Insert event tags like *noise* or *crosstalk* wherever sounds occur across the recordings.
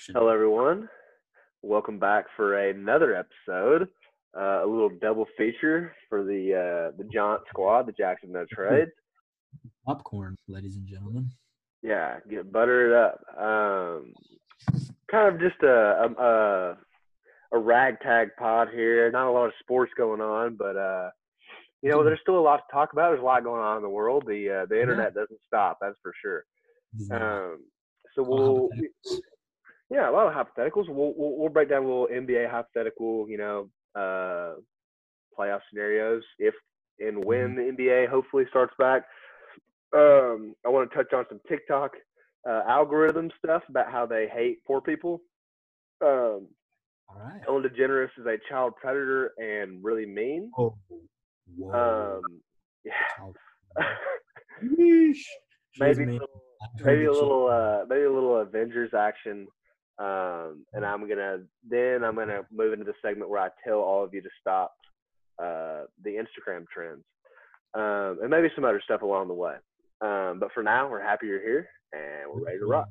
action. Hello, everyone. Welcome back for another episode. Uh, a little double feature for the uh, the Jaunt squad, the Jackson No Trades. *laughs* Popcorn, ladies and gentlemen. Yeah, get buttered up. Um, kind of just a, a a a ragtag pod here. Not a lot of sports going on, but uh, you know, there's still a lot to talk about. There's a lot going on in the world. The uh, the internet doesn't stop. That's for sure. Um, so we'll, yeah, a lot of hypotheticals. We'll, we'll, we'll break down a little NBA hypothetical, you know, uh, playoff scenarios if and when the NBA hopefully starts back. Um, I want to touch on some TikTok uh, algorithm stuff about how they hate poor people. Um, All right. Ellen DeGeneres is a child predator and really mean. Oh. Um, *laughs* yeah, Child- *laughs* Yeesh. She is maybe a little, maybe a little uh maybe a little avengers action um and i'm gonna then i'm gonna move into the segment where i tell all of you to stop uh the instagram trends um and maybe some other stuff along the way. Um but for now we're happy you're here and we're ready to rock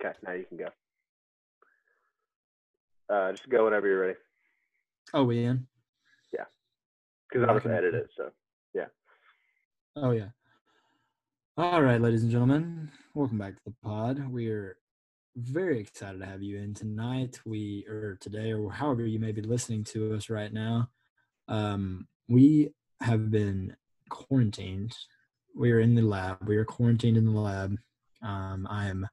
okay now you can go uh just go whenever you're ready oh, we in? Yeah. Because i was edit it so yeah. Oh yeah. All right, ladies and gentlemen, welcome back to the pod. We're very excited to have you in tonight. We or today or however you may be listening to us right now. Um, we have been quarantined. We are in the lab. We are quarantined in the lab. Um, I am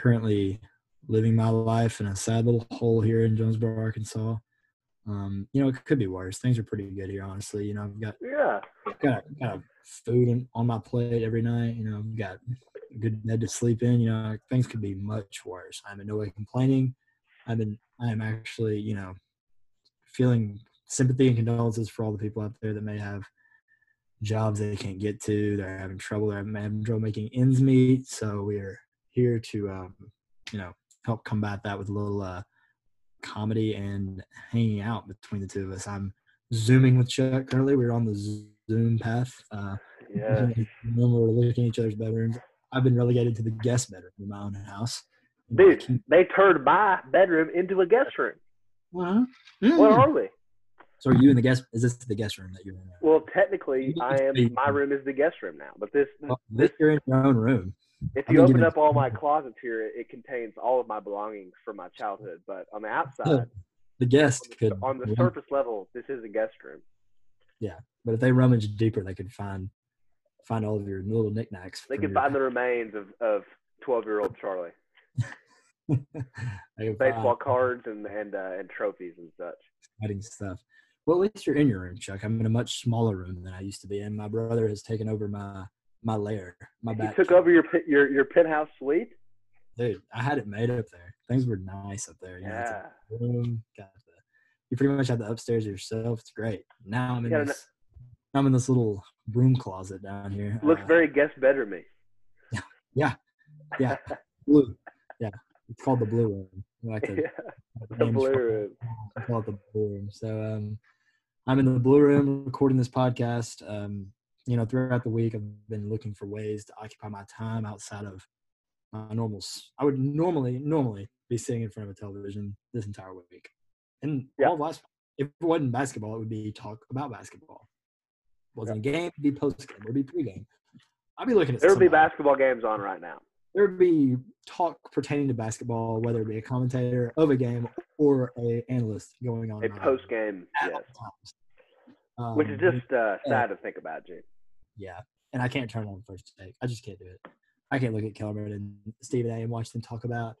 currently living my life in a sad little hole here in Jonesboro, Arkansas. Um, you know, it could be worse. Things are pretty good here, honestly. You know, I've got yeah got got food on my plate every night. You know, I've got a good bed to sleep in. You know, things could be much worse. I'm in no way complaining. I've been, I am actually, you know, feeling sympathy and condolences for all the people out there that may have jobs they can't get to. They're having trouble. They're having trouble making ends meet. So we're here to, um, you know, help combat that with a little uh, comedy and hanging out between the two of us. I'm zooming with Chuck currently. We're on the Zoom path. Uh, yeah *laughs* when we're looking at each other's bedrooms. I've been relegated to the guest bedroom in my own house. dude they turned my bedroom into a guest room what Mm. are we So are you in the guest? Is this the guest room that you're in? now? Well, technically, I am. My room is the guest room now. But this, Well, this you're in your own room. If you open up all my closets here, it, it contains all of my belongings from my childhood. But on the outside, The guest on could, the, on the rum- surface level, this is a guest room. Yeah, but if they rummage deeper, they could find find all of your little knickknacks. They could find the remains of of twelve year old Charlie, *laughs* baseball find cards and and uh, and trophies and such. exciting stuff. Well, at least you're in your room, Chuck. I'm in a much smaller room than I used to be in. My brother has taken over my my lair, my You took over your your your penthouse suite. dude. I had it made up there. Things were nice up there. You know, Yeah, room, got the, you pretty much have the upstairs yourself. It's great. Now I'm in this. I'm in this little room closet down here. looks Uh, very guest bedroomy. *laughs* yeah, yeah, yeah. *laughs* blue. Yeah, it's called the blue room. I like to yeah, the the blue room. I call it the blue room. So um, I'm in the blue room recording this podcast. Um, you know, throughout the week, I've been looking for ways to occupy my time outside of my normal. I would normally normally be sitting in front of a television this entire week, and Yeah. all last. If it wasn't basketball, it would be talk about basketball. It Wasn't a game, it'd be post game, it'd be pre-game. I'd be looking at. There would be basketball games on right now. there would be talk pertaining to basketball, whether it be a commentator of a game or a analyst going on A it post game, yes. Um, which is just uh, sad to think about, Gene. Yeah, and I can't turn on first take. I just can't do it. I can't look at Kellerman and Stephen A. and watch them talk about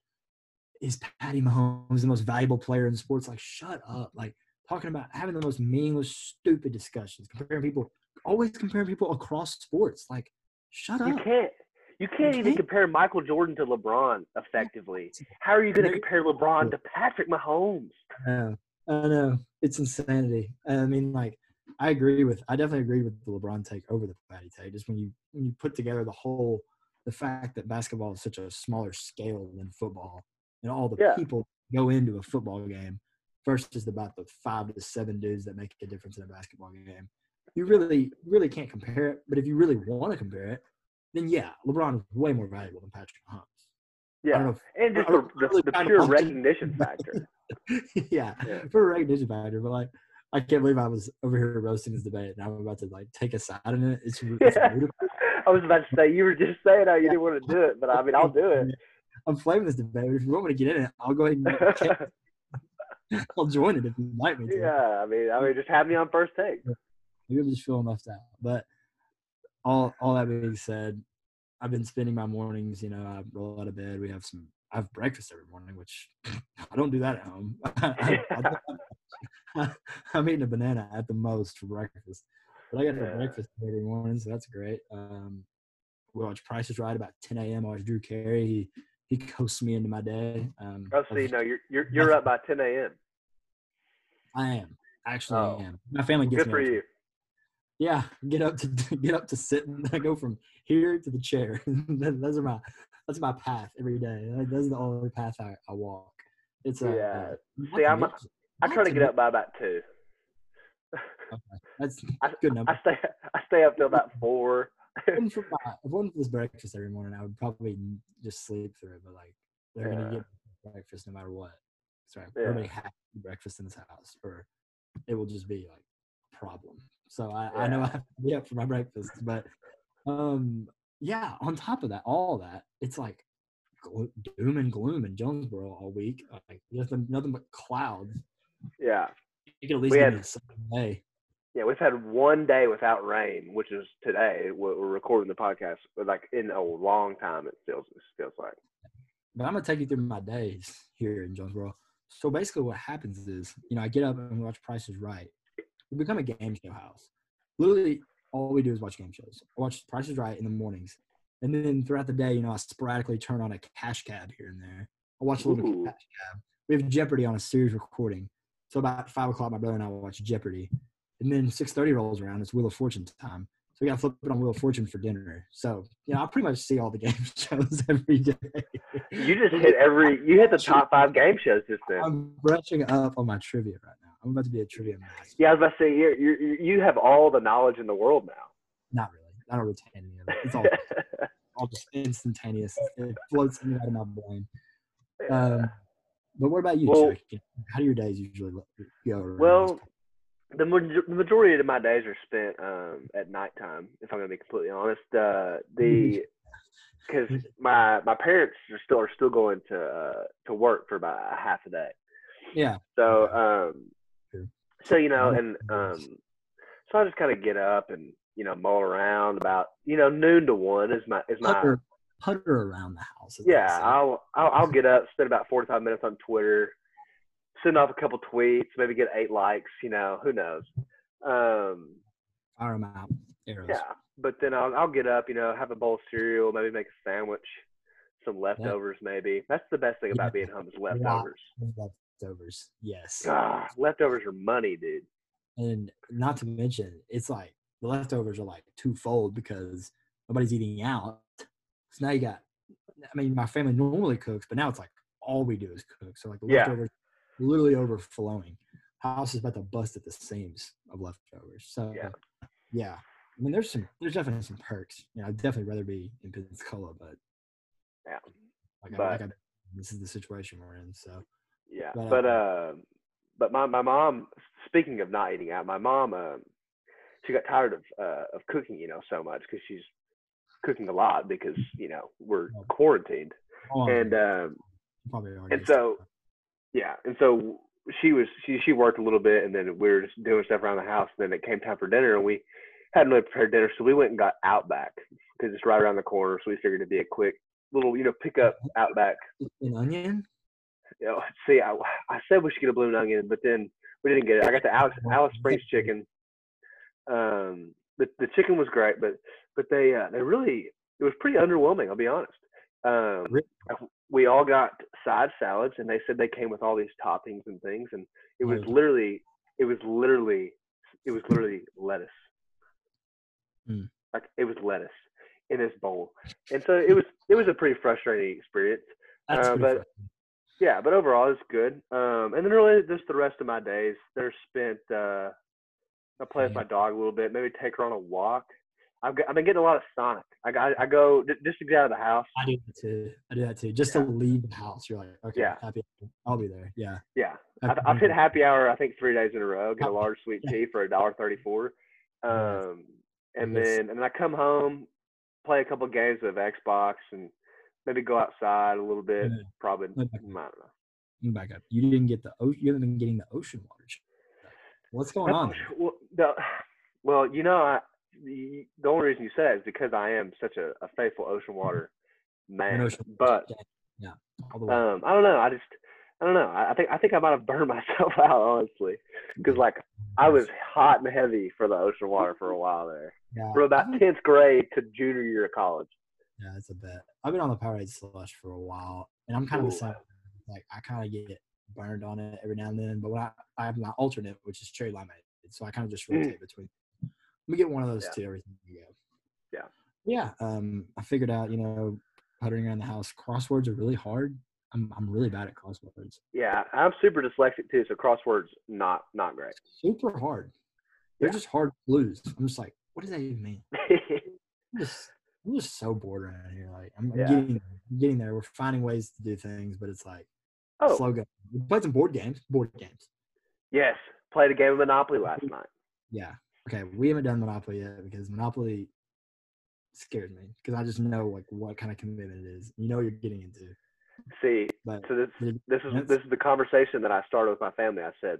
is Patty Mahomes the most valuable player in sports? Like, shut up! Like talking about having the most meaningless, stupid discussions, comparing people, always comparing people across sports. Like, shut up. You can't You can't even can't. compare Michael Jordan to LeBron effectively. How are you going to compare LeBron to Patrick Mahomes? I know. I know. It's insanity. I mean, like, I agree with. I definitely agree with the LeBron take over the Patty take. Just when you when you put together the whole, the fact that basketball is such a smaller scale than football, and all the Yeah. people go into a football game versus about the five to seven dudes that make a difference in a basketball game. You really, really can't compare it. But if you really want to compare it, then yeah, LeBron is way more valuable than Patrick Mahomes. Yeah, know. and just the, I'm the, the pure recognition factor. *laughs* Yeah, Yeah. for a recognition factor, but like I can't believe I was over here roasting this debate and I'm about to like take a side in it. It's, *laughs* it's Yeah. I was about to say you were just saying how you didn't want to do it, but I mean I'll do it. *laughs* I'm flaming this debate. But if you want me to get in it, I'll go ahead and *laughs* I'll join it if you'd like me to. yeah, I mean, I mean, just have me on first take. Maybe I'm just feeling left out. But all all that being said, I've been spending my mornings. You know, I roll out of bed. We have some. I have breakfast every morning, which I don't do that at home. I, I, *laughs* am eating a banana at the most for breakfast, but I get Yeah. to breakfast every morning, so that's great. Um, we watch Price is Right about 10 a.m. I watch Drew Carey. He he coasts me into my day. Um, Oh, see, was- no, you're you're you're up by 10 a.m. I am actually Oh. I am. My family gets Good for you. Yeah, get up to *laughs* get up to sit and I go from here to the chair. *laughs* That- those are my that's my path every day. That's the only path I, I walk. It's a Yeah. not See, I'm a- I try to get up by about two. That's *laughs* I, good number. I stay I stay up till about four. If it wasn't for my- if it wasn't this breakfast every morning, I would probably just sleep through it. But like, they're Yeah. gonna get breakfast no matter what. Sorry, Yeah. everybody has breakfast in this house, or it will just be like a problem. So I, I know I have to be up for my breakfast, but um, yeah. On top of that, all that, it's like doom and gloom in Jonesboro all week. Like nothing, nothing but clouds. Yeah, You can at least We had- me a sunny day. yeah. We've had one day without rain, which is today. We're, we're recording the podcast, but like in a long time, it feels it feels like. But I'm gonna take you through my days here in Jonesboro. So basically, what happens is, you know, I get up and watch Price is Right. We become a game show house. Literally, all we do is watch game shows. I watch Price is Right in the mornings, and then throughout the day, you know, I sporadically turn on a cash cab here and there. I watch a little bit Ooh. of cash cab. We have Jeopardy on a series recording. So about five o'clock, my brother and I watch Jeopardy, and then six thirty rolls around. It's Wheel of Fortune time. So we got to flip it on Wheel of Fortune for dinner. So you know, I pretty much see all the *laughs* game shows every day. You just hit every. You hit the top five game shows just then. I'm brushing up on my trivia right now. I'm about to be a trivia master. Yeah, I was about to say you you you have all the knowledge in the world now. Not really. I don't retain any of it. It's all, *laughs* all just instantaneous. It floats in and out of my brain. Um, but what about you, Well- Chuck? How do your days usually go? Well, the the majority of my days are spent um, at nighttime. If I'm going to be completely honest, uh, the *laughs* because my my parents are still are still going to uh, to work for about a half a day. yeah, So um, Sure. so you know, and *laughs* um, so I just kind of get up and you know mull around about you know noon to one is my is my putter, putter around the house. yeah. I'll, I'll I'll *laughs* get up, spend about forty five minutes on Twitter, send off a couple tweets, maybe get eight likes. You know, who knows. Um, fire 'em out. Arrows. yeah, but then I'll I'll get up, you know, have a bowl of cereal, maybe make a sandwich, some leftovers, maybe. That's the best thing about Yeah. being home is leftovers. Leftovers. Yes. Ah, leftovers are money, dude. And not to mention, it's like the leftovers are like twofold because nobody's eating out. So now you got, I mean, my family normally cooks, but now it's like all we do is cook. So like the Yeah. leftovers literally overflowing. House is about to bust at the seams of leftovers. So Yeah. yeah. I mean, there's some, there's definitely some perks. You know, I'd definitely rather be in Pensacola, but Yeah. like, I, like I, this is the situation we're in. So Yeah, But, but uh, uh, but my my mom. Speaking of not eating out, my mom, um, she got tired of uh, of cooking, you know, so much because she's cooking a lot because you know we're quarantined, oh, and um, probably and so yeah, and so she was she she worked a little bit, and then we were just doing stuff around the house. And then it came time for dinner, and we hadn't really prepared dinner, so we went and got Outback because it's right around the corner. So we figured it'd be a quick little, you know, pick up Outback. an onion. You know, see, I, I said we should get a blue onion, but then we didn't get it. I got the Alice, Alice Springs *laughs* chicken. Um, the the chicken was great, but but they uh, they really it was pretty underwhelming. I'll be honest. Um, we all got side salads, and they said they came with all these toppings and things, and it was literally, it was literally, it was literally lettuce. Hmm. Like it was lettuce in this bowl, and so it was, it was a pretty frustrating experience. Uh, but- Yeah, but overall it's good. Um, and then really just the rest of my days, they're spent. Uh, I play with my dog a little bit, maybe take her on a walk. I've, got, I've been getting a lot of Sonic. I, I, I go just to get out of the house. I do that too. I do that too. Just to leave the house, you're like, okay, Yeah. happy. I'll be there. Yeah. Yeah, I've, I've hit happy hour. I think three days in a row. Get a large sweet tea for a dollar thirty-four. Um, and then and then I come home, play a couple games of Xbox, and maybe go outside a little bit. Yeah. Probably, I don't know. Back up. You didn't get the you haven't been getting the ocean water. What's going on? Well, the, *sighs* well, you know, I, the, the only reason you say that is because I am such a, a faithful ocean water man. ocean but Yeah, all the way. um, I don't know. I just, I don't know. I, I think I think I might have burned *laughs* myself out honestly, because like I was hot and heavy for the ocean water for a while there, yeah, from about tenth grade to junior year of college. Yeah, that's a bet. I've been on the Powerade slush for a while, and I'm kind of the Ooh. same. Like I kind of get burned on it every now and then, but when I, I have my alternate, which is cherry limeade, so I kind of just Mm. rotate between. me get one of those Yeah. two every go. Yeah. Yeah. Um, I figured out, you know, puttering around the house, crosswords are really hard. I'm I'm really bad at crosswords. Yeah, I'm super dyslexic too, so crosswords not not great. Super hard. They're Yeah. just hard clues. I'm just like, what does that even mean? *laughs* I'm just, I'm just so bored around here. Like I'm, I'm Yeah. getting I'm getting there. We're finding ways to do things, but it's like oh slow go. We played some board games. Board games. yes, played a game of Monopoly last night. Yeah. Okay. We haven't done Monopoly yet because Monopoly scares me because I just know like what kind of commitment it is. You know what you're getting into. See, But so this this is this is the conversation that I started with my family. I said,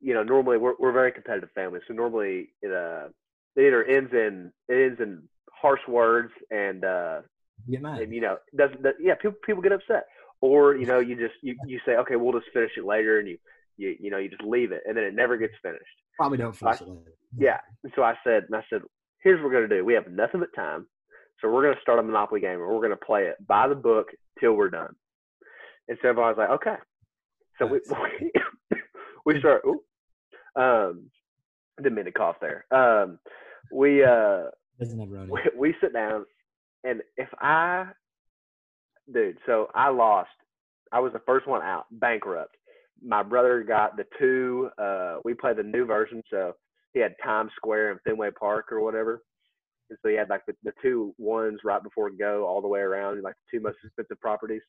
you know, normally we're we're a very competitive family, so normally it uh it either ends in it ends in harsh words and uh you get mad. and you know doesn't yeah people people get upset or you know you just you, you say okay we'll just finish it later and you you you know you just leave it and then it never gets finished. Probably don't finish it later. Yeah. So I said, and I said, here's what we're gonna do. We have nothing but time, so we're gonna start a Monopoly game, and we're gonna play it by the book till we're done. And so I was like, okay. So we we, *laughs* we start. Ooh, um, didn't mean to cough there. Um, we uh Doesn't have Roni. we, we sit down, and if I, dude, so I lost. I was the first one out, bankrupt. My brother got the two. Uh, we played the new version, so he had Times Square and Fenway Park or whatever. And so he had like the, the two ones right before go all the way around, like the two most expensive properties.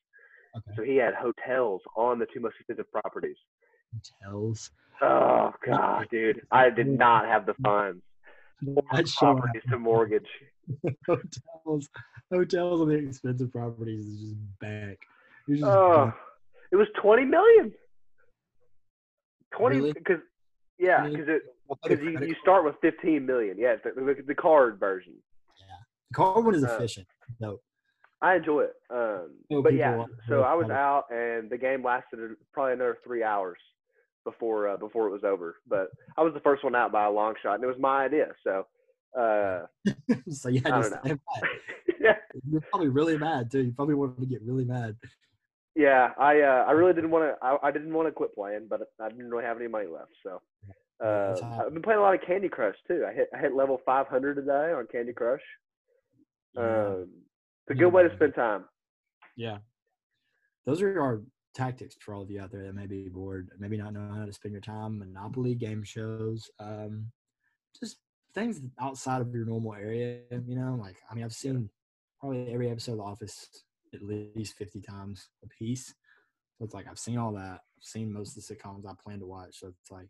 Okay. So he had hotels on the two most expensive properties. Hotels. Oh *laughs* god, dude, I did not have the funds That's properties to mortgage. *laughs* hotels. Hotels on the expensive properties is just back. Just Oh, back. it was twenty million. Twenty Really? because yeah, because it I'll put a because you, you start with fifteen million. Yeah, the, the, the card version. The card one is uh, efficient. No, I enjoy it. Um, know but yeah, so I was out, and the game lasted probably another three hours before uh, before it was over. But I was the first one out by a long shot, and it was my idea. So uh, *laughs* so yeah, I just don't know. yeah, *laughs* You're probably really mad too. You probably wanted to get really mad. Yeah, I uh, I really didn't want to. I, I didn't want to quit playing, but I didn't really have any money left. So uh, I've been playing a lot of Candy Crush too. I hit I hit level 500 today on Candy Crush. Yeah. Um, it's a good way to spend time. Yeah. Those are our tactics for all of you out there that may be bored, maybe not know how to spend your time. Monopoly game shows, um, just things outside of your normal area. You know, like I mean, I've seen probably every episode of The Office at least fifty times a piece. So it's like I've seen all that. I've seen most of the sitcoms I plan to watch. So it's like,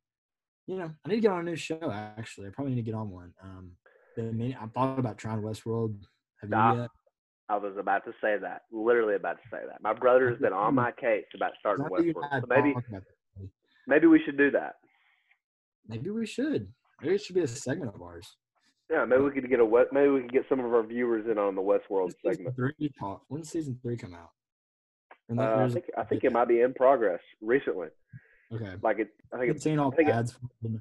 you know, I need to get on a new show. Actually, I probably need to get on one. Um, been meaning- I thought about trying Westworld. Have you Ah, yet? I was about to say that. Literally about to say that. My brother has been on my case about starting I know you and Westworld. So maybe maybe we should do that. Maybe we should. Maybe it should be a segment of ours. Yeah, maybe we could get a maybe we could get some of our viewers in on the Westworld segment. three talk? When's season three come out? And Uh, I think I think it might be in progress recently. Okay. Like it, I think I've seen all the ads. It,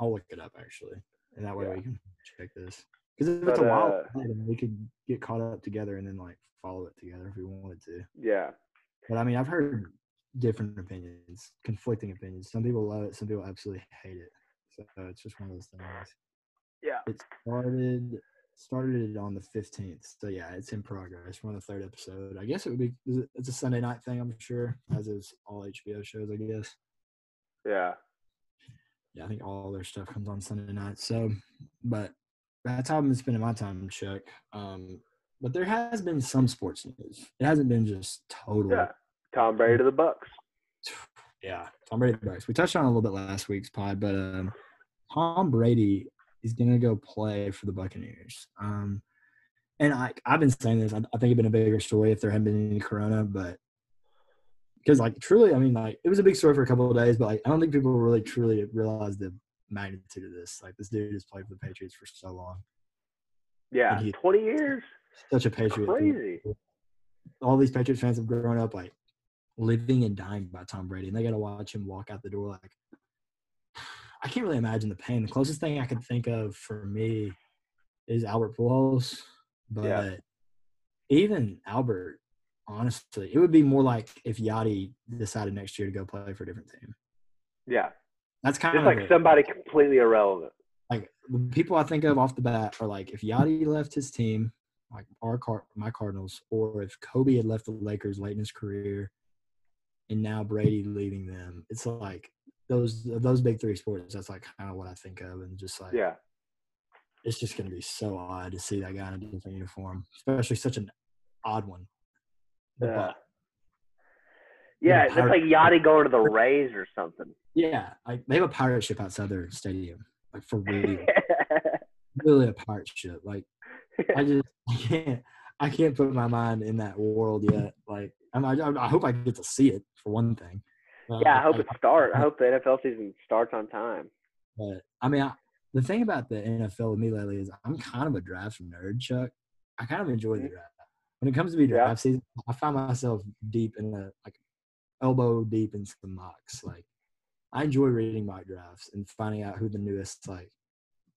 I'll look it up actually, and that way Yeah. we can check this. Because if it's But, a while, uh, we could get caught up together and then like follow it together if we wanted to. Yeah. But I mean, I've heard different opinions, conflicting opinions. Some people love it, some people absolutely hate it. So it's just one of those things. Yeah. It started started it on the fifteenth, so yeah, it's in progress. We're on the third episode. I guess it would be. It's a Sunday night thing, I'm sure, as is all HBO shows. I guess. Yeah. Yeah, I think all their stuff comes on Sunday night. So, but that's how I've been spending my time, Chuck. Um, but there has been some sports news. It hasn't been just total. Yeah. Tom Brady to the Bucks. *sighs* Yeah, Tom Brady to the Bucks. We touched on it a little bit last week's pod, but um, Tom Brady is gonna go play for the Buccaneers. Um, and I I've been saying this. I, I think it'd been a bigger story if there hadn't been any Corona, but because like truly, I mean, like it was a big story for a couple of days, but like I don't think people really truly realize the magnitude of this. Like this dude has played for the Patriots for so long, Yeah. He- 20 years. such a Patriot. Crazy. all these Patriots fans have grown up like living and dying by Tom Brady, and they got to watch him walk out the door. Like, I can't really imagine the pain. The closest thing I could think of for me is Albert Pujols, but Yeah. even Albert, honestly, it would be more like if Yadi decided next year to go play for a different team. Yeah. That's kind of like it. somebody completely irrelevant. like the people I think of off the bat are like if Yadi left his team, like our car, my Cardinals, or if Kobe had left the Lakers late in his career, and now Brady leaving them. It's like those those big three sports. That's like kind of what I think of, and just like Yeah. it's just gonna be so odd to see that guy in a different uniform, especially such an odd one. Yeah. Yeah. That's like Yadi going to the Rays or something. yeah, like they have a pirate ship outside their stadium, like for real, *laughs* really a pirate ship, like. I just *laughs* I can't I can't put my mind in that world yet. Like I'm, I, I hope I get to see it for one thing. Uh, yeah. I hope it starts. I *laughs* hope the NFL season starts on time. But I mean, I, the thing about the NFL with me lately is I'm kind of a draft nerd, Chuck. I kind of enjoy the Mhm. draft. When it comes to be Yeah. draft season, I find myself deep in the like elbow deep in some mocks. Like I enjoy reading mock drafts and finding out who the newest like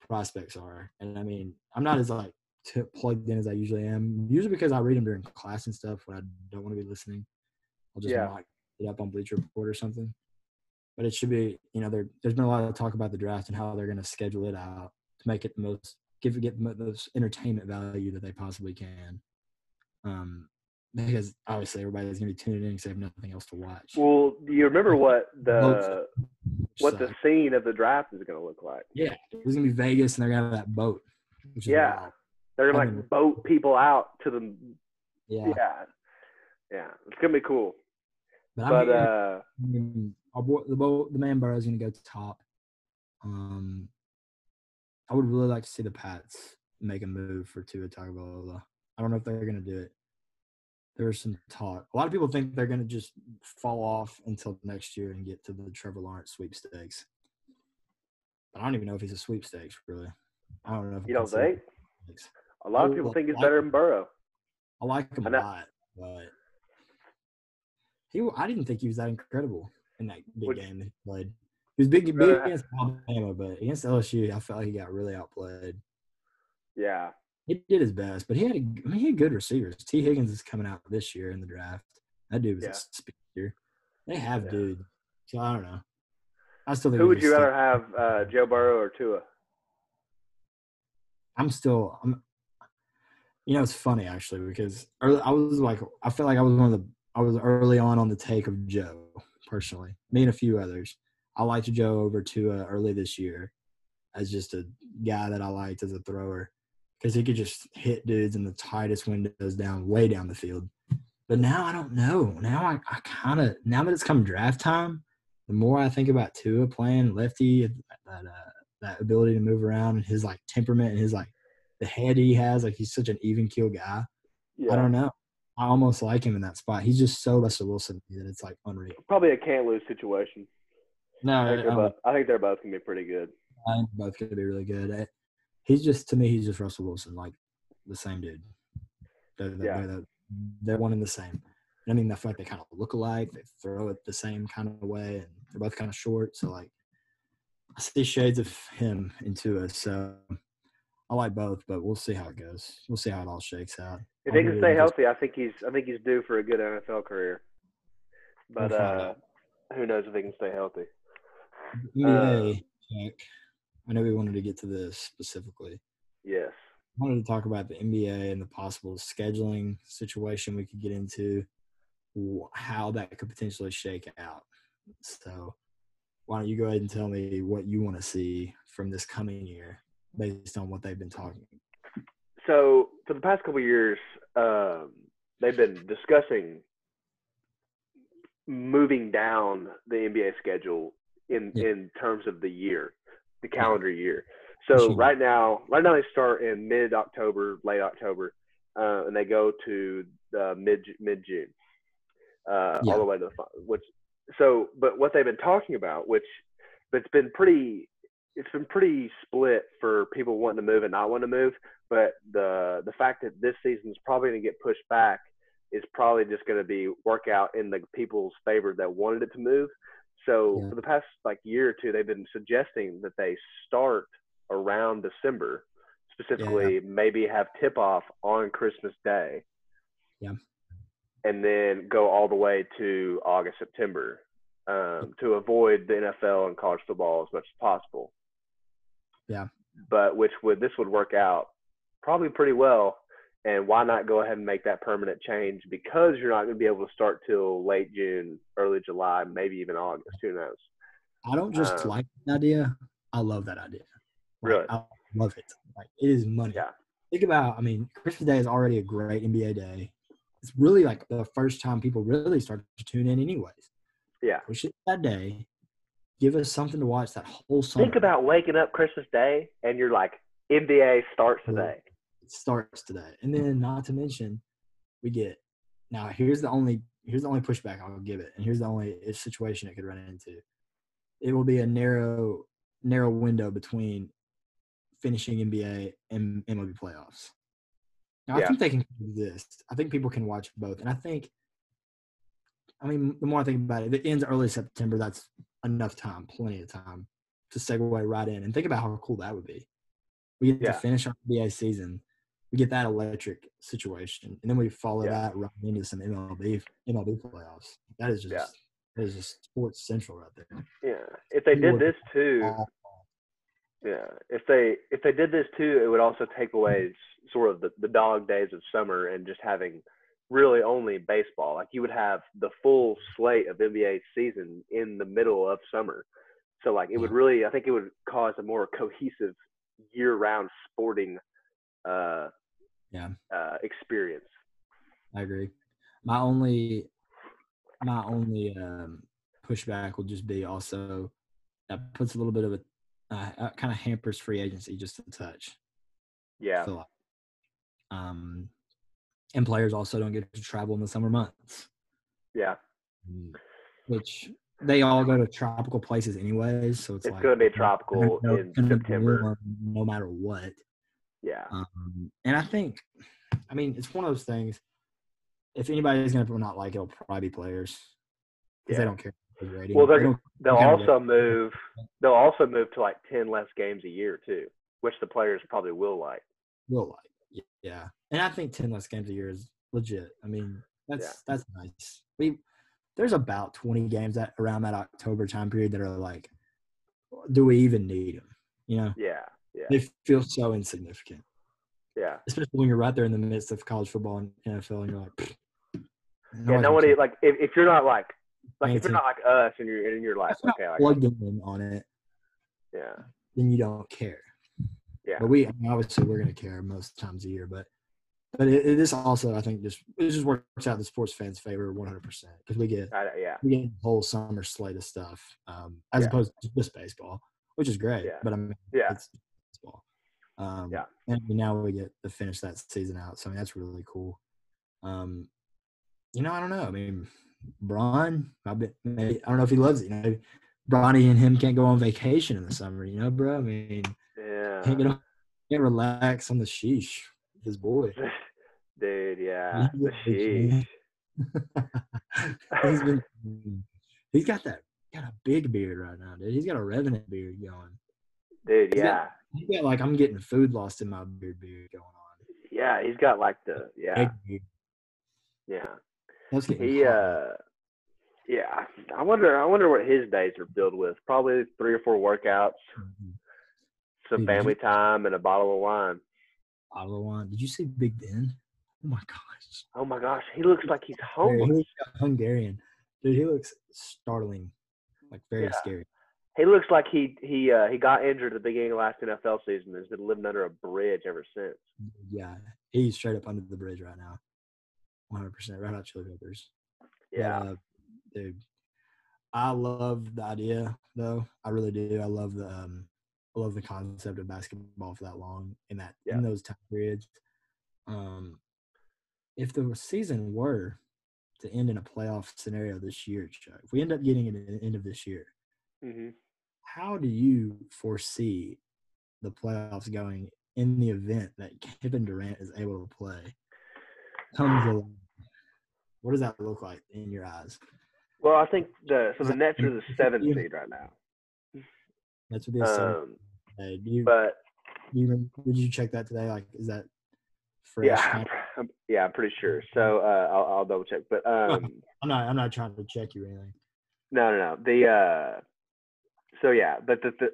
prospects are. And I mean, I'm not as like t- plugged in as I usually am. Usually because I read them during class and stuff when I don't want to be listening. I'll just Yeah. mock it up on Bleacher Report or something. But it should be, you know, there, there's been a lot of talk about the draft and how they're going to schedule it out to make it the most, give it get the most entertainment value that they possibly can. Um, because obviously everybody's going to be tuning in because they have nothing else to watch. Well, do you remember what the what the scene of the draft is going to look like? yeah, it's going to be Vegas and they're going to have that boat. Which is Yeah. wild. They're gonna like mean- boat people out to the Yeah. yeah, yeah. It's gonna be cool. But, I'm But uh, I boy, the the man Burrow is going to go top. Um, I would really like to see the Pats make a move for Tua Tagovailoa. I don't know if they're going to do it. There's some talk. A lot of people think they're going to just fall off until next year and get to the Trevor Lawrence sweepstakes. But I don't even know if he's a sweepstakes, really. I don't know. If you don't think? A lot of Oh, people think he's better than Burrow. I like him a lot, but he I didn't think he was that incredible in that big Which- game that he played. He was big, big Uh, against Alabama, but against LSU, I felt like he got really outplayed. Yeah, He did his best, but he had a, I mean, he had good receivers. Tee Higgins is coming out this year in the draft. That dude was Yeah. a speeder. They have Yeah. dude. So I don't know. I still think who would you rather have, uh, Joe Burrow or Tua? I'm still I'm you know it's funny actually because I was like I felt like I was one of the I was early on on the take of Joe personally me and a few others I liked Joe over Tua early this year as just a guy that I liked as a thrower because he could just hit dudes in the tightest windows down way down the field but now I don't know now I, I kind of now that it's come draft time the more I think about Tua playing lefty that uh, that ability to move around and his like temperament and his like the head he has, like he's such an even keel guy. Yeah, I don't know. I almost like him in that spot. He's just so Russell Wilson that it's like unreal. probably a can't lose situation. No, I think, they're I, both, I think they're both gonna be pretty good. I think both going to be really good. He's just to me, he's just Russell Wilson, like the same dude. They're, they're, Yeah. they're, they're one and the same. I mean, I feel like they kind of look alike. They throw it the same kind of way, and they're both kind of short. So like, I see shades of him into us. So I like both, but we'll see how it goes. We'll see how it all shakes out. If he can stay healthy, I think he's I think he's due for a good NFL career. But uh, who knows if he can stay healthy? NBA, Jack, I know we wanted to get to this specifically. Yes. I wanted to talk about the NBA and the possible scheduling situation we could get into, how that could potentially shake out. So, why don't you go ahead and tell me what you want to see from this coming year based on what they've been talking? So for the past couple of years, um, they've been discussing moving down the NBA schedule in Yeah. in terms of the year, the calendar year. So right now, right now they start in mid October, late October, uh, and they go to uh, mid mid June, uh, Yeah. all the way to the which. So, but what they've been talking about, which, but it's been pretty, it's been pretty split for people wanting to move and not wanting to move. But the the fact that this season is probably going to get pushed back is probably just going to be work out in the people's favor that wanted it to move. So Yeah. for the past like year or two, they've been suggesting that they start around December, specifically maybe have tip off on Christmas Day. Yeah. And then go all the way to August, September, um, to avoid the NFL and college football as much as possible. Yeah. But which would this would work out probably pretty well. And why not go ahead and make that permanent change? Because you're not going to be able to start till late June, early July, maybe even August. Who knows? I don't just Um, like the idea, I love that idea. Like, Really? I love it. Like, it is money. Yeah. Think about, I mean, Christmas Day is already a great NBA day. It's really like the first time people really start to tune in, anyways. Yeah. Push it that day. Give us something to watch that whole summer. Think about waking up Christmas Day and you're like, NBA starts today. Starts today. And then not to mention, we get now here's the only here's the only pushback I'll give it, and here's the only uh, situation it could run into. It will be a narrow narrow window between finishing NBA and MLB playoffs. Now I think they can do this. I think people can watch both, and I think. I mean, the more I think about it, it ends early September. That's enough time, plenty of time, to segue right in. And think about how cool that would be. We get Yeah. to finish our NBA season. We get that electric situation, and then we follow Yeah. that right into some MLB MLB playoffs. That is just Yeah. that is just sports central right there. Yeah. If they did this too, yeah. If they if they did this too, it would also take away mm-hmm. sort of the, the dog days of summer and just having really only baseball. Like you would have the full slate of NBA season in the middle of summer. So like it would really I think it would cause a more cohesive year round sporting uh Yeah. uh experience. I agree. My only my only um, pushback will just be also that puts a little bit of a uh, uh, kind of hampers free agency just a touch. Yeah. like. Um, and players also don't get to travel in the summer months, Yeah. which they all go to tropical places anyways. So it's, It's like gonna be tropical gonna- in September. no matter what. Yeah. Um, and I think, I mean, it's one of those things. If anybody's going to not like it, it'll probably be players because Yeah. they don't care. rating. Well, they're, they're they'll kinda also move. They'll also move to like ten less games a year too, which the players probably will like. will like. Yeah, and I think ten less games a year is legit. I mean, that's that's nice. We there's about twenty games that around that October time period that are like, do we even need them? You know, Yeah, yeah, they feel so insignificant, yeah. especially when you're right there in the midst of college football and NFL, and you're like, "Pfft, Yeah, nobody like if, if you're not like like if you're not like us and you're like If you're okay, like, plugged in on it, yeah, then you don't care. yeah, But we I mean, obviously we're going to care most times a year, but but it, it is also I think just it just works out the sports fans' favor 100 percent because we get I, yeah, we get the whole summer slate of stuff um, as Yeah. opposed to just baseball, which is great. Yeah. But I mean, yeah, it's. Um, Yeah. And now we get to finish that season out, so I mean, that's really cool. Um, you know, I don't know. I mean, Bron, I, bet, maybe, I don't know if he loves it. You know, Bronny and him can't go on vacation in the summer. You know, bro. I mean, yeah. can't get on, can't relax on the sheesh. His boy. *laughs* Dude, yeah, the sheesh. he's been, *laughs* he's got that got a big beard right now, dude. He's got a revenant beard going. Dude, He's yeah, got He's got like I'm getting food lost in my beard beard going on. Yeah, he's got like the yeah yeah. That's He hot. uh yeah. I wonder I wonder what his days are filled with. Probably three or four workouts, Mhm. some Dude, did you- family time, and a bottle of wine. Bottle of wine. Did you see Big Ben? Oh my gosh. Oh my gosh, he looks like he's He homeless. looks Hungarian. Dude, he looks startling. Like very Yeah. scary. He looks like he he uh, he got injured at the beginning of last NFL season and has been living under a bridge ever since. Yeah. He's straight up under the bridge right now. 100%. Red Hot Chili Peppers. Yeah. uh, dude, I love the idea though. I really do. I love the um, I love the concept of basketball for that long in that Yeah. in those time periods. Um, if the season were to end in a playoff scenario this year, Chuck, if we end up getting it at the end of this year, hmm how do you foresee the playoffs going in the event that Kevin Durant is able to play? What does that look like in your eyes? Well, I think the so the Nets are the seventh seed right now. That's what they said. Um, you, but you did you check that today? Like, is that fresh? yeah, *laughs* kind I'm- yeah, I'm pretty sure. So uh, I'll, I'll double check. But *laughs* um, I'm not. I'm not trying to check you or anything. No, no, no. The uh, so yeah, but the, the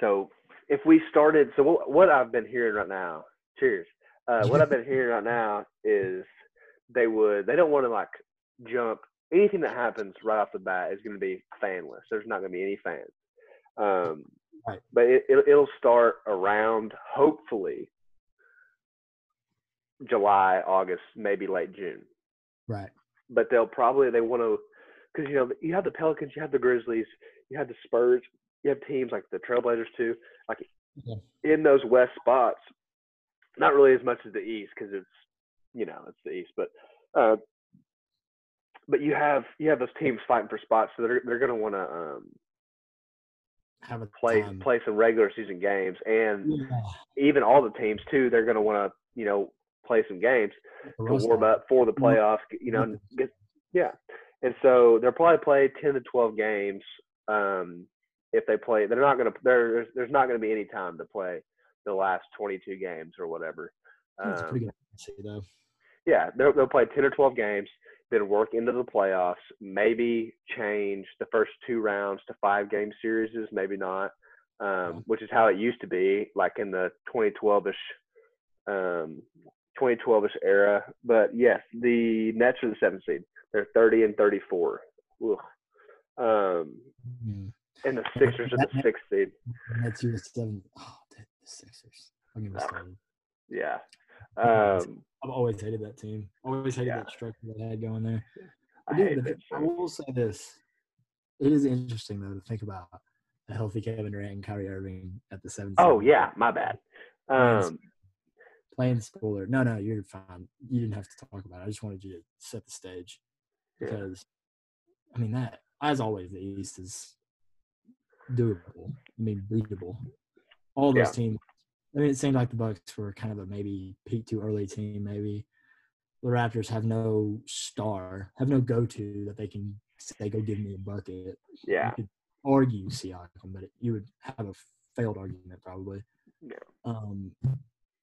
so if we started, so what, what I've been hearing right now, cheers. Uh, what I've been hearing right *laughs* now is they would they don't want to like jump anything that happens right off the bat is going to be fanless. There's not going to be any fans. Um, Right. But it, it it'll start around hopefully July, August, maybe late June Right. but they'll probably they want to because you know you have the Pelicans, you have the Grizzlies, you have the Spurs, you have teams like the Trailblazers too. Like Yeah. in those West spots, not really as much as the East because it's you know it's the East, but uh, but you have you have those teams fighting for spots, so they're they're going to want to um, Have a play time. play some regular season games, and Yeah. even all the teams too, they're going to want to you know play some games to warm up for the playoffs. You know, and get yeah. And so they'll probably play ten to twelve games. Um, if they play, they're not going to. There's there's not going to be any time to play the last twenty two games or whatever. That's Um, pretty good. See though. yeah, they'll, they'll play ten or twelve games, then work into the playoffs. Maybe change the first two rounds to five game series, maybe not. Um, Yeah. which is how it used to be, like in the 2012ish, um, 2012ish era. But yes, the Nets are the seventh seed. They're 30 and 34. Ugh. Um, Mm. And the Sixers are the sixth seed. That's your seven. Oh, the Sixers. Me Oh. started. Yeah. Um, I've always hated that team. Always hated Yeah. that structure they had going there. I Dude, I will say this. It is interesting though to think about a healthy Kevin Durant and Kyrie Irving at the seven. Oh seed. yeah, my bad. Playing Um, playing spoiler. No, no, you're fine. You didn't have to talk about it. I just wanted you to set the stage Yeah. because, I mean, that as always, the East is doable. I mean, beatable. All those Yeah. teams. I mean, it seemed like the Bucks were kind of a maybe peak too early team. Maybe the Raptors have no star, have no go to that they can say, "Go give me a bucket." yeah. You could argue Siakam, but it, you would have a failed argument probably. Yeah. Um,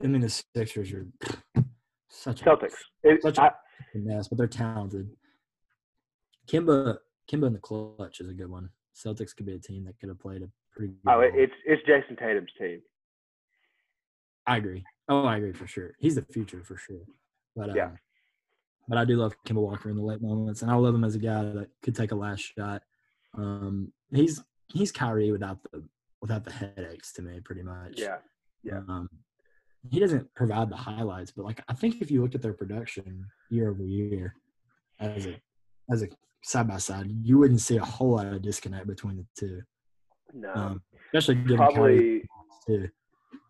I mean, the Sixers are *sighs* such a Celtics. It, Such a- I, mess, but they're talented. Kemba, Kemba in the clutch is a good one. Celtics could be a team that could have played a pretty. Good oh, it, it's it's Jayson Tatum's team. I agree. Oh, I agree for sure. He's the future for sure. But Yeah. um, but I do love Kemba Walker in the late moments, and I love him as a guy that could take a last shot. Um, he's he's Kyrie without the without the headaches to me, pretty much. Yeah. Yeah. Um, he doesn't provide the highlights, but like I think if you looked at their production year over year, as a as a side by side, you wouldn't see a whole lot of disconnect between the two. No. Um, especially given probably. too.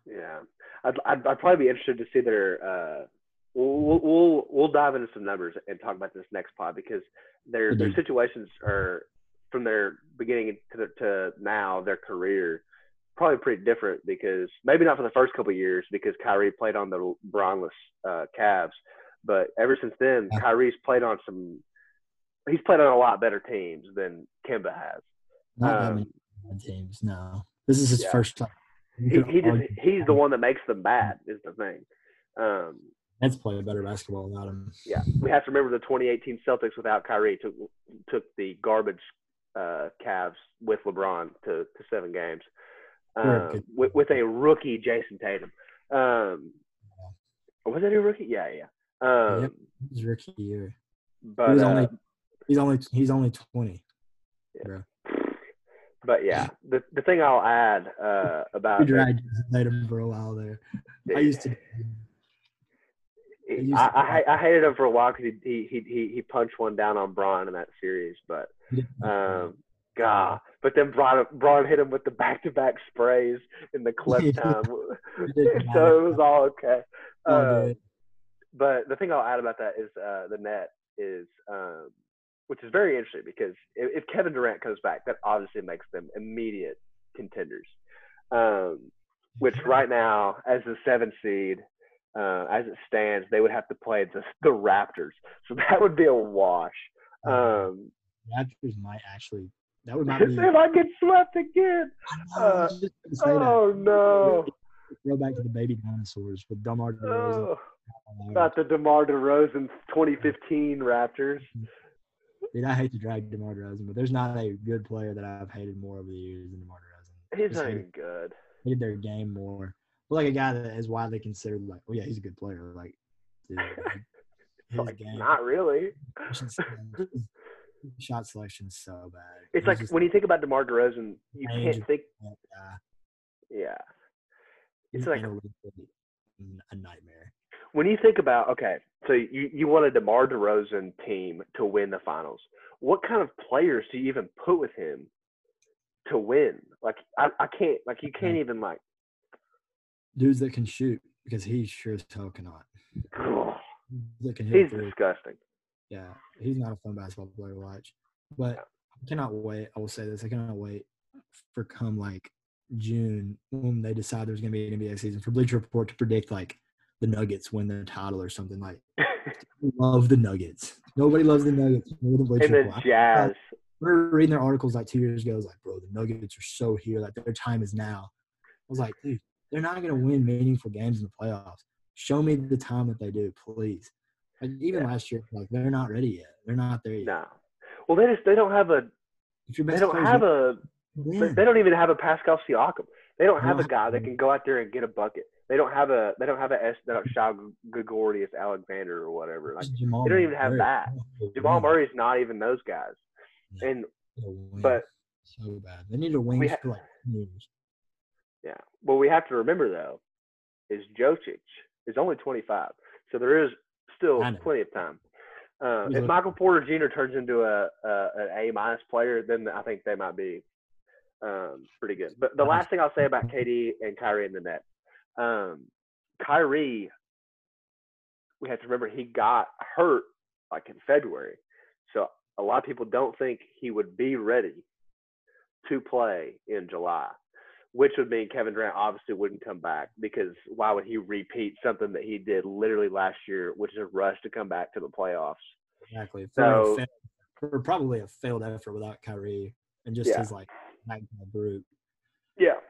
Yeah. I'd, I'd I'd probably be interested to see their. Uh, we'll, we'll we'll dive into some numbers and talk about this next pod because their their situations are from their beginning to the, to now their career probably pretty different because maybe not for the first couple of years because Kyrie played on the bronless uh, Cavs, but ever since then Yeah. Kyrie's played on some. He's played on a lot better teams than Kemba has. Not Um, many teams. No, this is his yeah. first time he, he just he's the one that makes them bad is the thing. Um, Nets play better basketball without him. yeah, we have to remember the 2018 Celtics without Kyrie took took the garbage uh, Cavs with LeBron to, to seven games um, with, with a rookie Jayson Tatum. Um, was that a rookie? Yeah, yeah. Um, Yep. His rookie year. But he was uh, only he's only he's only twenty. Yeah. But yeah, the the thing I'll add uh, about We dragged Tatum for a while there. I used to. I used I, to- I, ha- I hated him for a while because he, he he he punched one down on Bron in that series, but um, God. But then Bron Bron hit him with the back to back sprays in the clip time, *laughs* *laughs* so it was all okay. Uh, but the thing I'll add about that is uh, the net is, um, which is very interesting because if, if Kevin Durant comes back, that obviously makes them immediate contenders. Um, which right now, as the seventh seed, uh, as it stands, they would have to play the, the Raptors, so *laughs* that would be a wash. Um, Raptors might actually. That would *laughs* not be. if I get swept again, I was just gonna say that. oh no, *laughs* Go back to the baby dinosaurs with DeMar DeRozan. oh, not the DeMar DeRozan 2015 Raptors. Dude, I hate to drag DeMar DeRozan, but there's not a good player that I've hated more over the years than DeMar DeRozan. He's Just not hated- even good. hated their game more. But like a guy that is widely considered like, oh yeah, he's a good player. Like, dude, Like, *laughs* game, not really. *laughs* shot selection is so bad. It's He's like just when you think about DeMar DeRozan, you can't think. Yeah, He's It's like- analytically mm, a nightmare. When you think about okay, so you you want a DeMar DeRozan team to win the finals. What kind of players do you even put with him to win? Like I, I can't like you can't mm-hmm. even like. Dudes that can shoot because he sure as hell cannot. *sighs* That can He's three. disgusting. Yeah, he's not a fun basketball player to watch. But I cannot wait. I will say this: I cannot wait for come like June when they decide there's going to be an NBA season for Bleacher Report to predict like the Nuggets win the title or something. Like, I *laughs* love the Nuggets. Nobody loves the Nuggets more than Bleacher and the Report. I Jazz. remember reading their articles like two years ago. I was like, bro, the Nuggets are so here. Like their time is now. I was like, dude, they're not going to win meaningful games in the playoffs. Show me the time that they do, please. Like even Yeah. last year, like they're not ready yet. They're not there yet. No. Well, they just they don't have a they don't have a they, win. they don't even have a Pascal Siakam. They don't have a guy that can go out there and get a bucket. They don't have a they don't have a S they don't Shao Gregorius Alexander or whatever. Like Jamal they don't even have Murray. that. Jamal. Murray's not even those guys. Yeah. And but so bad. They need a wing ha- like years. yeah, what we have to remember though is Jokic is only 25, so there is still plenty of time. Uh, if Michael Porter Jr. turns into a, a an A minus player, then I think they might be um, pretty good. But the last thing I'll say about KD and Kyrie in the net, um, Kyrie, we have to remember he got hurt like in February, so a lot of people don't think he would be ready to play in July, which would mean Kevin Durant obviously wouldn't come back because why would he repeat something that he did literally last year, which is a rush to come back to the playoffs? Exactly. So- for probably a failed effort without Kyrie and just Yeah. his like group. Yeah,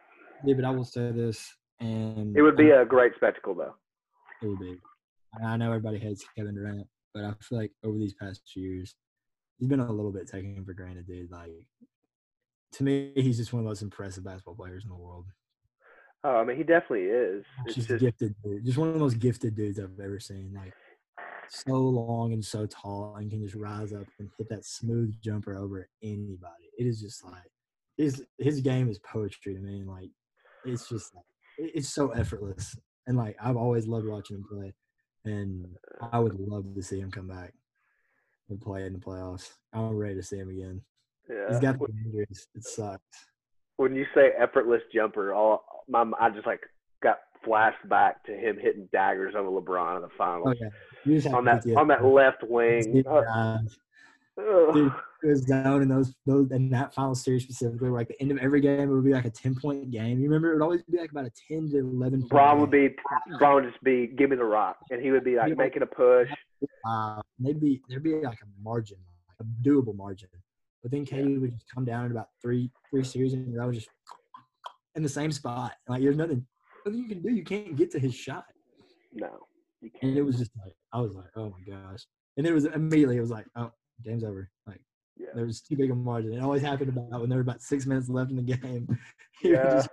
Yeah, but I will say this, and it would be I- a great spectacle though. it would be. And I know everybody hates Kevin Durant, but I feel like over these past years, he's been a little bit taken for granted, dude. Like to me, he's just one of the most impressive basketball players in the world. Oh, I mean, he definitely is. It's Just, just gifted, dude. Just one of the most gifted dudes I've ever seen. Like so long and so tall, and can just rise up and hit that smooth jumper over anybody. It is just like his his game is poetry to me. Like it's just like it's so effortless. And like I've always loved watching him play, and I would love to see him come back and play in the playoffs. I'm ready to see him again. yeah. He's got the injuries. It sucks. when you say effortless jumper, all my I just like got flashed back to him hitting daggers on LeBron in the oh, finals Oh yeah, you just have on that on that left wing. hit your eyes. ugh. Dude, was down in those those in that final series specifically. Where like the end of every game, it would be like a ten point game. You remember, it would always be like about a ten to eleven. point Bron would game. be Bron would just be give me the rock, and he would be like making a push. Uh, they'd be there'd be like a margin, like a doable margin. But then KD would just come down in about three three series, and I was just in the same spot. Like there's nothing, nothing you can do. You can't get to his shot. No, you can't. And it was just like I was like, oh my gosh. And it was immediately it was like, oh, game's over. Like Yeah. there was too big a margin. It always happened about when there were about six minutes left in the game. *laughs* he would Yeah. just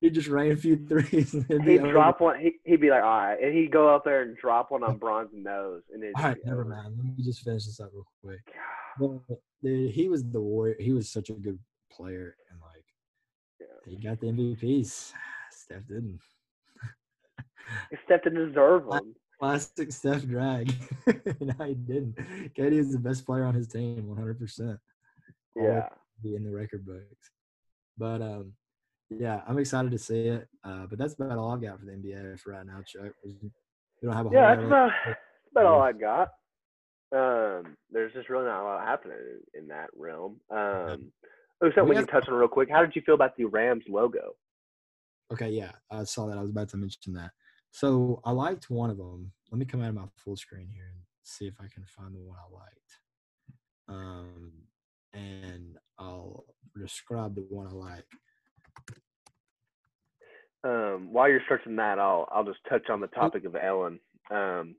he just rain a few threes. And it'd be He'd over. drop one. He, he'd be like, all right, and he'd go up there and drop one on Bron's nose, and. All right, never mind. Let me just finish this up real quick. But, dude, he was the warrior. He was such a good player, and like Yeah. he got the MVPs. *sighs* Steph didn't. Steph didn't deserve them. Classic Steph drag. *laughs* and I didn't. KD is the best player on his team, 100. percent Yeah. be in the record books. But um, yeah, I'm excited to see it. Uh, but that's about all I've got for the NBA for right now, Chuck. We don't have a Yeah, whole that's about, that's about all I got. Um, there's just really not a lot happening in, in that realm. Um, oh, something we We can touch on real quick. How did you feel about the Rams logo? Okay, yeah, I saw that. I was about to mention that. So I liked one of them. Let me come out of my full screen here and see if I can find the one I liked. Um, and I'll describe the one I like. Um, while you're searching that, I'll I'll just touch on the topic of Ellen. Um,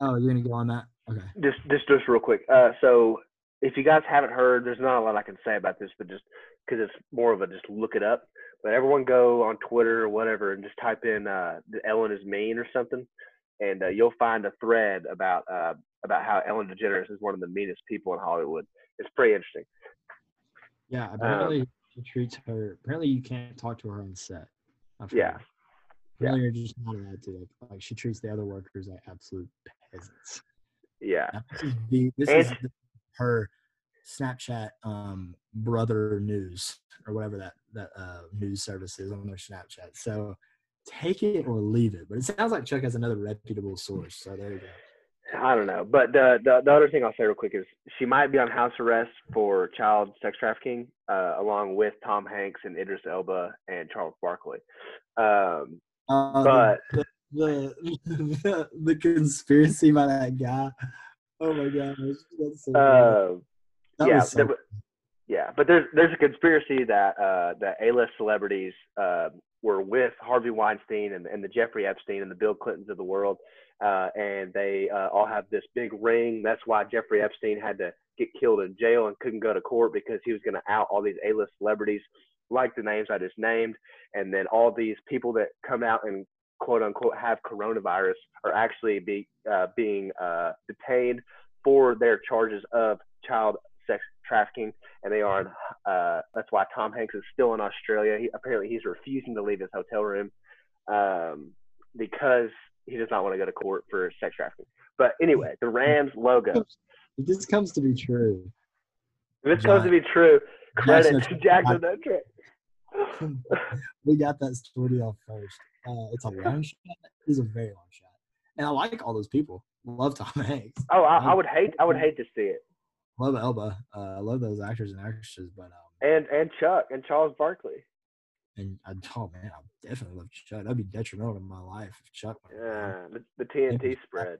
Oh, you're gonna go on that? Okay. just just just real quick. Uh, so if you guys haven't heard, there's not a lot I can say about this, but just because it's more of a just look it up. But everyone go on Twitter or whatever and just type in uh, Ellen is mean or something, and uh, you'll find a thread about uh, about how Ellen DeGeneres is one of the meanest people in Hollywood. It's pretty interesting. Yeah, Um, apparently she treats her. Apparently you can't talk to her on set. Yeah. Yeah. Apparently you're just not allowed to. Like, like she treats the other workers like absolute peasants. Yeah, This is, the, this And- is her Snapchat um, brother news or whatever that that uh, news service is on their Snapchat. So take it or leave it. But it sounds like Chuck has another reputable source. So there you go. I don't know, but the, the the other thing I'll say real quick is she might be on house arrest for child sex trafficking, uh, along with Tom Hanks and Idris Elba and Charles Barkley. Um, Uh, But- the, the, the *laughs* the conspiracy by that guy. Oh my gosh, that's so uh, that yeah, was so there yeah, but there's there's a conspiracy that uh, that A-list celebrities uh, were with Harvey Weinstein and, and the Jeffrey Epstein and the Bill Clintons of the world, uh, and they uh, all have this big ring. That's why Jeffrey Epstein had to get killed in jail and couldn't go to court because he was going to out all these A-list celebrities, like the names I just named, and then all these people that come out and quote unquote have coronavirus are actually be uh, being uh, detained for their charges of child trafficking, and they are. Uh, that's why Tom Hanks is still in Australia. He, apparently, he's refusing to leave his hotel room um, because he does not want to go to court for sex trafficking. But anyway, the Rams logo. If *laughs* this comes to be true, If this comes to be true, credit to Jackson- Dutcher. *laughs* we got that story off first. Uh, it's a long shot. It's a very long shot, and I like all those people. Love Tom Hanks. Oh, I, I would hate. I would hate to see it. Love Elba. Uh, I love those actors and actresses, but um, And and Chuck and Charles Barkley. and I oh man, I definitely love Chuck. That'd be detrimental to my life if Chuck. Yeah, the, the TNT spread.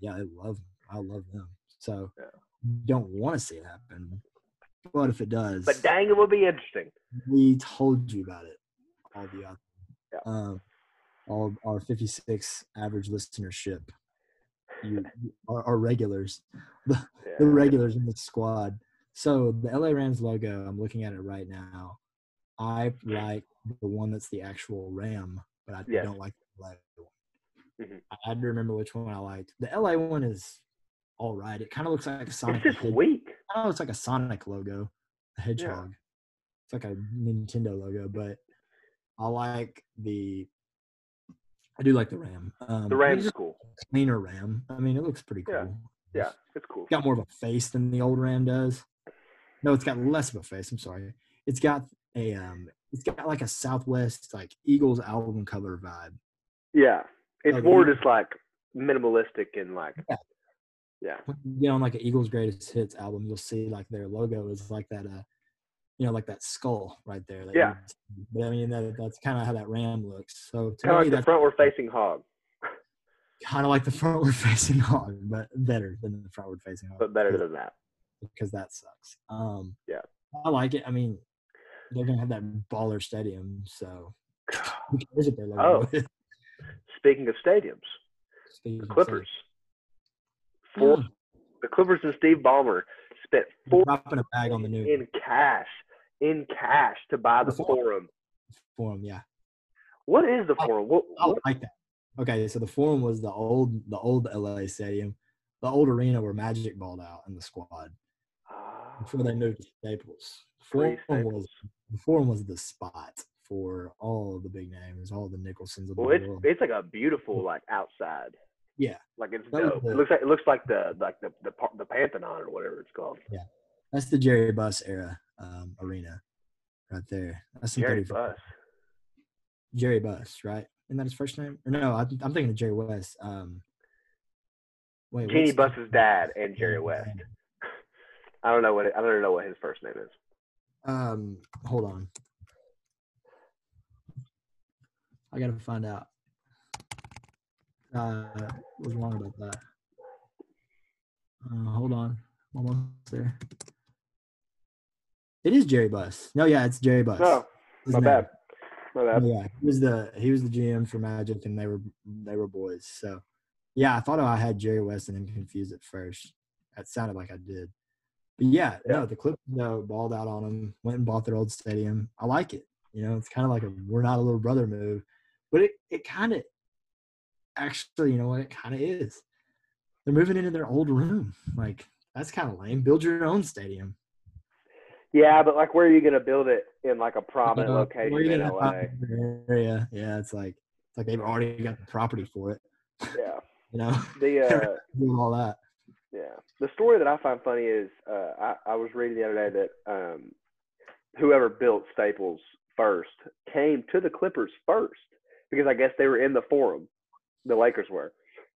yeah, I love them. I love them. So Yeah. don't want to see it happen, but if it does, But dang, it will be interesting. we told you about it. All of you. Yeah. Um, all our 56 average listenership. You, our regulars, *laughs* the, the regulars in the squad. So the LA Rams logo, I'm looking at it right now. I like the one that's the actual Ram, but I don't like the LA one. Mhm. I had to remember which one I liked. The LA one is all right. It kind of looks like a Sonic. It's just weak. kind of looks like a Sonic logo, a hedgehog. It's like a Nintendo logo, but I like the. I do like the Ram. Um, The Rams just cool. Cleaner Ram. I mean, it looks pretty cool. Yeah, Yeah, it's cool. It's got more of a face than the old Ram does. No, it's got less of a face. I'm sorry. It's got a um. It's got like a Southwest like Eagles album cover vibe. Yeah, it's the more just like minimalistic and like Yeah. yeah, you know, on like an Eagles greatest hits album, you'll see like their logo is like that uh you know, like that skull right there. Yeah. But I mean that, that's kind of how that ram looks. So to kind me like the that's frontward facing hog, kind of like the *laughs* frontward facing hog, but better than the frontward facing hog. but better than that. because that sucks. Um Yeah. I like it. I mean they're gonna have that baller stadium. So who *sighs* cares if they're Oh. Speaking of stadiums, Speaking the of Clippers. stadiums. Four, Mm, the Clippers and Steve Ballmer spent four dropping a bag on the new in cash, in cash to buy the The Forum. Forum. forum. Yeah, What is the Forum? What, I what, like that. Okay, so the forum was the old the old LA stadium, the old arena where Magic balled out in the squad before they moved to Staples. Forum was the forum was the spot for all of the big names, all the Nicholsons of the well, it's world. it's like a beautiful like outside. Yeah. Like it's dope. the- It looks like it looks like the like the the, the Pantheon or whatever it's called. Yeah, that's the Jerry Buss era um, arena, right there. That's some Jerry Buss. Jerry Buss, right? Isn't that his first name? Or no, I, I'm thinking of Jerry West. Um, wait, Jeannie Buss's dad and Jerry West. *laughs* I don't know what it, I don't know what his first name is. Um, hold on. I gotta find out. Uh, what's wrong about that? Uh, hold on, almost there. It is Jerry Buss. No, yeah, it's Jerry Buss. No, His my name. bad. My bad. Yeah, he was the he was the GM for Magic, and they were they were boys. So, yeah, I thought I had Jerry West and him confused at first. That sounded like I did, but yeah, Yeah. no, the Clippers no balled out on them. Went and bought their old stadium. I like it. You know, it's kind of like a we're not a little brother move, but it it kind of actually, you know what, it kind of is. They're moving into their old room. Like that's kind of lame. Build your own stadium. Yeah, but like, where are you gonna build it in like a prominent Uh, location in LA? area? Yeah, it's like it's like they've already got the property for it. Yeah. *laughs* You know, The *laughs* uh, doing all that. Yeah. The story that I find funny is uh, I, I was reading the other day that um, whoever built Staples first came to the Clippers first because I guess they were in the forum, the Lakers were.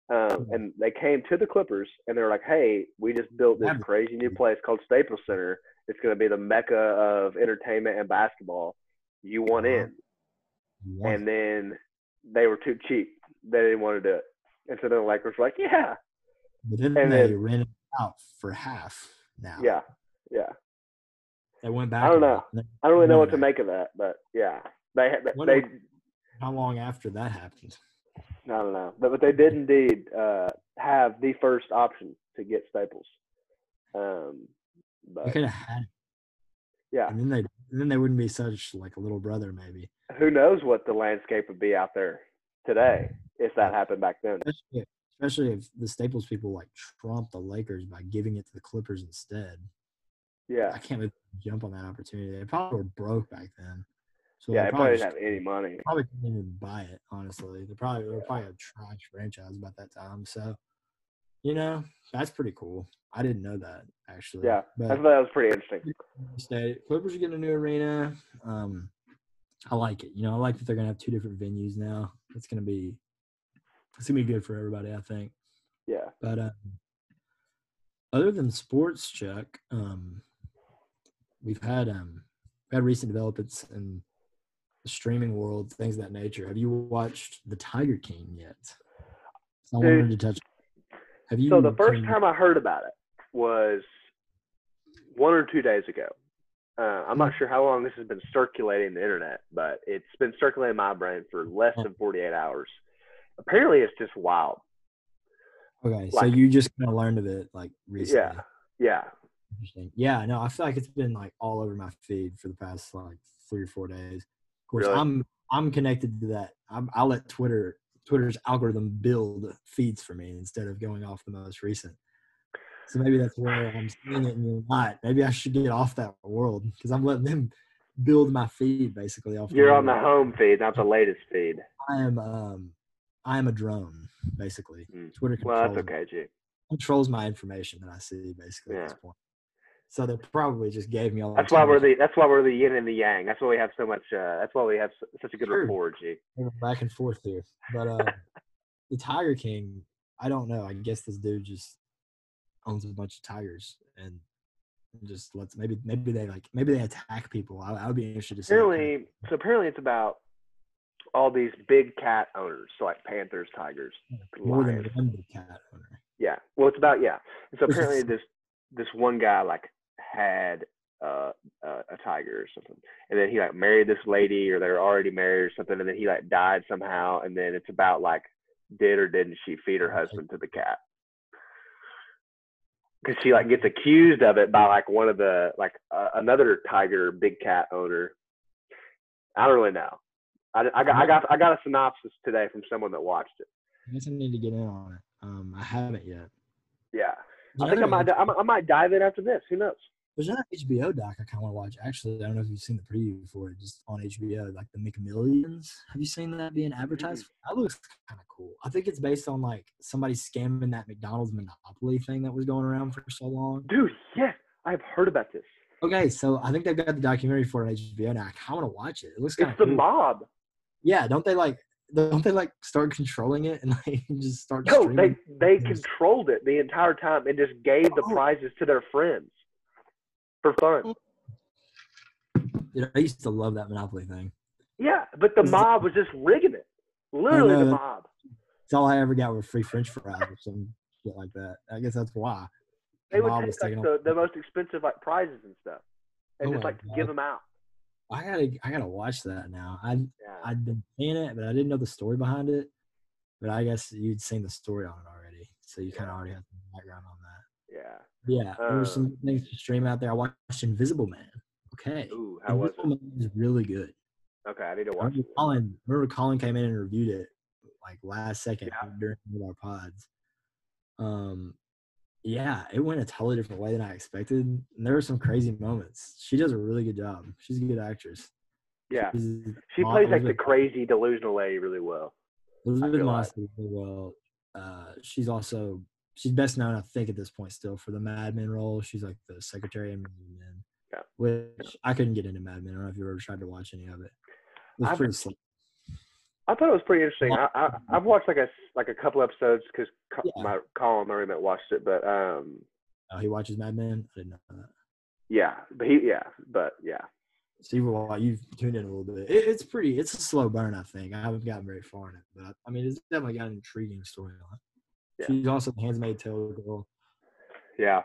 Um, and they came to the Clippers and they were like, hey, we just built this crazy new *laughs* place called Staples Center. It's going to be the mecca of entertainment and basketball. You want in. And then they were too cheap. They didn't want to do it. And so then the Lakers were like, yeah, But then And they then- rented out for half now. yeah, yeah. They went back. I don't know. I don't really know No, what to make of that, but yeah, they had What they. How long after that happened? I don't know, but but they did indeed uh, have the first option to get Staples. Um, But could have had yeah, And then they then they wouldn't be such like a little brother maybe. who knows what the landscape would be out there today if that happened back then? Especially, especially if the Staples people like trump the Lakers by giving it to the Clippers instead. Yeah, I can't jump on that opportunity. They probably were broke back then. So yeah, they they probably didn't have any money. probably couldn't even buy it, honestly. They probably they were probably a trash franchise about that time. So, you know, that's pretty cool. I didn't know that actually. Yeah, I thought that was pretty interesting. stay. Clippers are getting a new arena. Um, I like it. You know, I like that they're gonna have two different venues now. It's gonna be it's gonna be good for everybody, I think. Yeah, But um, other than sports, Chuck, um, we've had um, we've had recent developments in the streaming world, things of that nature. Have you watched the Tiger King yet? I wanted to touch. Have you? So the first seen- time I heard about it was one or two days ago. Uh, I'm Hmm. not sure how long this has been circulating the internet, but it's been circulating my brain for less than 48 hours. Apparently, it's just wild. Okay, so you just kind of learned of it like recently. Yeah, yeah, Interesting. Yeah, no, I feel like it's been like all over my feed for the past like three or four days. Of course, Really? I'm I'm connected to that. I'm, I let Twitter Twitter's algorithm build feeds for me instead of going off the most recent. So maybe that's where I'm seeing it and you're not. Maybe I should get off that world because I'm letting them build my feed basically off. You're on the home feed, not the latest feed. I am um I am a drone basically. Mm. Twitter Well, controls that's okay, G. controls my information that I see basically at this point. So they probably just gave me all. That's why we're the that's why we're the yin and the yang. That's why we have so much. Uh, that's why we have such a good Sure. rapport, G. back and forth here. But uh, the Tiger King, I don't know. I guess this dude just owns a bunch of tigers and just lets maybe maybe they like maybe they attack people. I, I would be interested to see. Apparently, so apparently it's about all these big cat owners, so like panthers, tigers, more than one big cat owner. Yeah. Well, it's about yeah. And so apparently this this one guy like had uh, uh, a tiger or something. And then he like married this lady, or they're already married or something. And then he like died somehow. And then it's about like did or didn't she feed her husband to the cat? Because she like gets accused of it by like one of the like uh, another tiger big cat owner. I don't really know. I, I got I got I got a synopsis today from someone that watched it. I guess I need to get in on it. Um, I haven't yet. Yeah, I think I might- I might dive in after this. Who knows? There's another HBO doc I kind of want to watch. Actually, I don't know if you've seen the preview for it, just on HBO, like the McMillions. Have you seen that being advertised? That looks kind of cool. I think it's based on like somebody scamming that McDonald's monopoly thing that was going around for so long. Dude, yes, I've heard about this. Okay, so I think they've got the documentary for it HBO now. I kind of want to watch it. It looks kind It's the cool. mob. Yeah, don't they like? Don't they like start controlling it and like *laughs* just start? No, they they things? controlled it the entire time and just gave the Oh. prizes to their friends for fun. Dude, I used to love that monopoly thing. Yeah, but the mob was just rigging it. Literally, the mob. It's all I ever got were free French fries or some shit like that. I guess that's why. They The would take like the, the most expensive like prizes and stuff, and Oh just like give them out. I gotta, I gotta watch that now. I, Yeah. I'd been seeing it, but I didn't know the story behind it. But I guess you'd seen the story on it already, so you kind of already have some background on that. yeah. Yeah, there were Uh, some things to stream out there. I watched Invisible Man. Okay, Ooh, how was Invisible it? Man is really good. Okay, I need to I watch remember it. Colin, remember Colin came in and reviewed it like last second Yeah. during one of our pods. Um, yeah, it went a totally different way than I expected. And there were some crazy moments. She does a really good job. She's a good actress. Yeah, She's- she plays like the crazy delusional lady really well. Elisabeth Moss really well. Uh, she's also she's best known, I think, at this point still for the Mad Men role. She's like the secretary in Mad Men. Yeah. Which I couldn't get into Mad Men. I don't know if you ever tried to watch any of it. It was pretty slow. I thought it was pretty interesting. I, I I've watched like a like a couple episodes because Yeah. my Colin my roommate watched it, but um Oh, he watches Mad Men. I didn't know that. yeah, but he yeah, but yeah. So you've, you've tuned in a little bit. It, it's pretty. It's a slow burn, I think. I haven't gotten very far in it, but I mean, it's definitely got an intriguing storyline. Yeah. She's also the Handmaid's Tale girl, Yeah.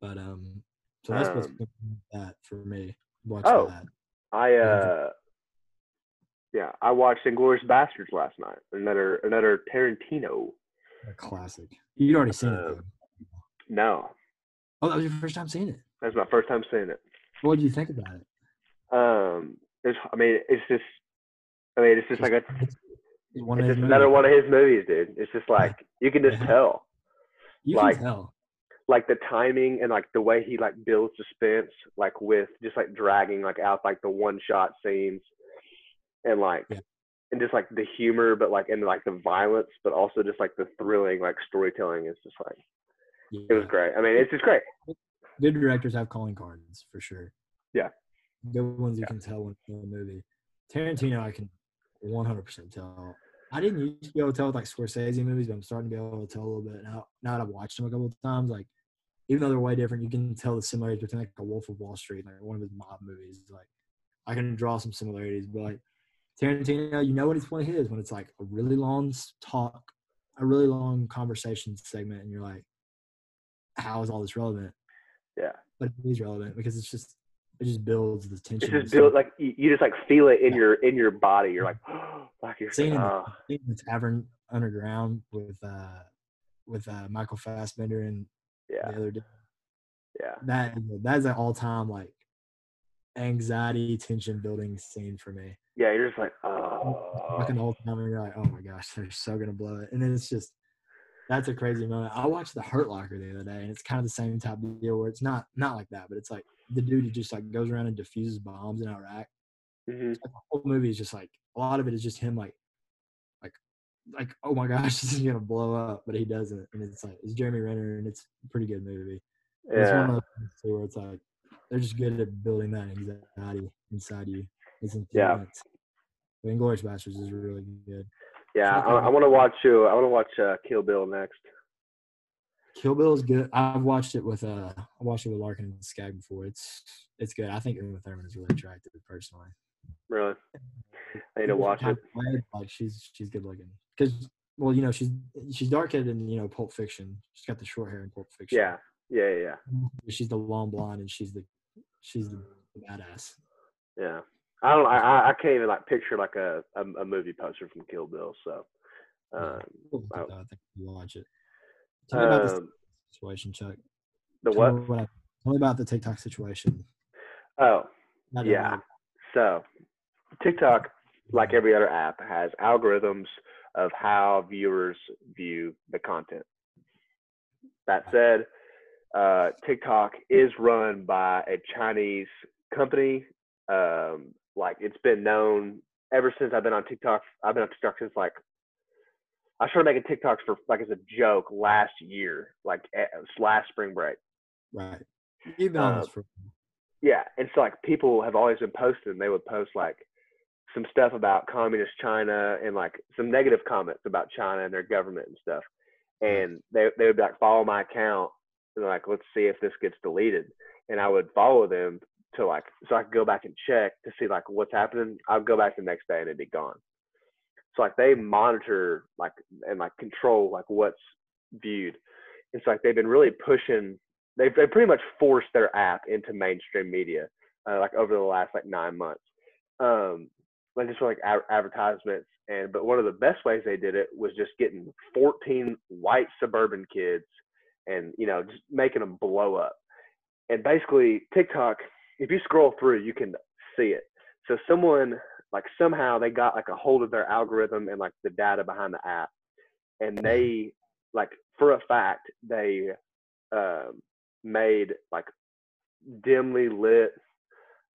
but um, so that's what's Um, been that for me. Watch Oh. that. I uh yeah, I watched Inglourious Basterds last night. Another another Tarantino. A classic. You'd already seen it. Uh, Though. No, Oh, that was your first time seeing it. that's my first time seeing it. What did you think about it? Um, it's I mean it's just I mean it's just like a one it's of just another movies. one of his movies, dude. It's just like you can just Yeah. tell You like- can tell. like the timing and like the way he like builds suspense, like with just like dragging like out like the one shot scenes and like Yeah. and just like the humor, but like and like the violence, but also just like the thrilling like storytelling is just like it was great. I mean, it's just great. Good directors have calling cards for sure. Yeah. Good ones you can tell when in a movie. Tarantino, I can 100% tell. I didn't used to be able to tell with like Scorsese movies, but I'm starting to be able to tell a little bit now. Now that I've watched them a couple of times, like even though they're way different, you can tell the similarities between like a Wolf of Wall Street, like one of his mob movies. Like I can draw some similarities, but like Tarantino, you know what it's one of his when it's like a really long talk, a really long conversation segment, and you're like, how is all this relevant? Yeah. but it is relevant because it's just it just builds the tension. It just builds like you, you just like feel it in Yeah. your in your body. You're like *gasps* like you're Seeing the, oh, seeing the tavern underground with uh with uh Michael Fassbender and yeah, the other day. yeah. That that is an all time like anxiety tension building scene for me. Yeah, you're just like, oh the whole time and you're like, oh my gosh, they're so gonna blow it. And then it's just that's a crazy moment. I watched The Hurt Locker the other day, and it's kind of the same type of deal where it's not not like that, but it's like the dude who just like goes around and diffuses bombs in Iraq. hmm like, the whole movie is just like a lot of it is just him like like like oh my gosh *laughs* this is gonna blow up but he doesn't and it's like it's jeremy renner and it's a pretty good movie And it's one Yeah, of those where it's like they're just good at building that anxiety inside you it's Yeah. intense but Inglourious Basterds is really good yeah. I, I want to watch you. I want to watch uh, Kill Bill next. Kill Bill is good I've watched it with uh I watched it with Larkin and Skag before it's it's good I think Uma Thurman is really attractive personally Really, I need to watch it. Like she's she's good looking because well you know she's she's dark headed in you know Pulp Fiction. She's got the short hair in Pulp Fiction. Yeah, yeah, yeah. she's the long blonde and she's the she's the badass. Yeah. I don't. I I- can't even like picture like a a, a movie poster from Kill Bill. So. Um, I- I think watch it. Tell me about this um, situation, Chuck. the Tell what? Me what hap- tell me about the TikTok situation. Oh, Yeah. everybody- So, TikTok, like every other app, has algorithms of how viewers view the content. That said, uh, TikTok is run by a Chinese company. Um, like it's been known ever since I've been on TikTok. I've been on TikTok since like I started making TikToks for like as a joke last year, like last spring break. Right. You've been this um, for Yeah, and so like people have always been posting. They would post like some stuff about communist China and like some negative comments about China and their government and stuff. And they they would be like follow my account and like let's see if this gets deleted. And I would follow them to like so I could go back and check to see like what's happening. I'd go back the next day and it'd be gone. So like they monitor like and like control like what's viewed. It's like they've been really pushing they've, they pretty much forced their app into mainstream media uh, like over the last like nine months. Um like just for like ad- advertisements and but one of the best ways they did it was just getting 14 white suburban kids and you know just making them blow up. And basically tiktok if you scroll through you can see it. So someone like somehow they got like a hold of their algorithm and like the data behind the app. And they like for a fact they um, made like dimly lit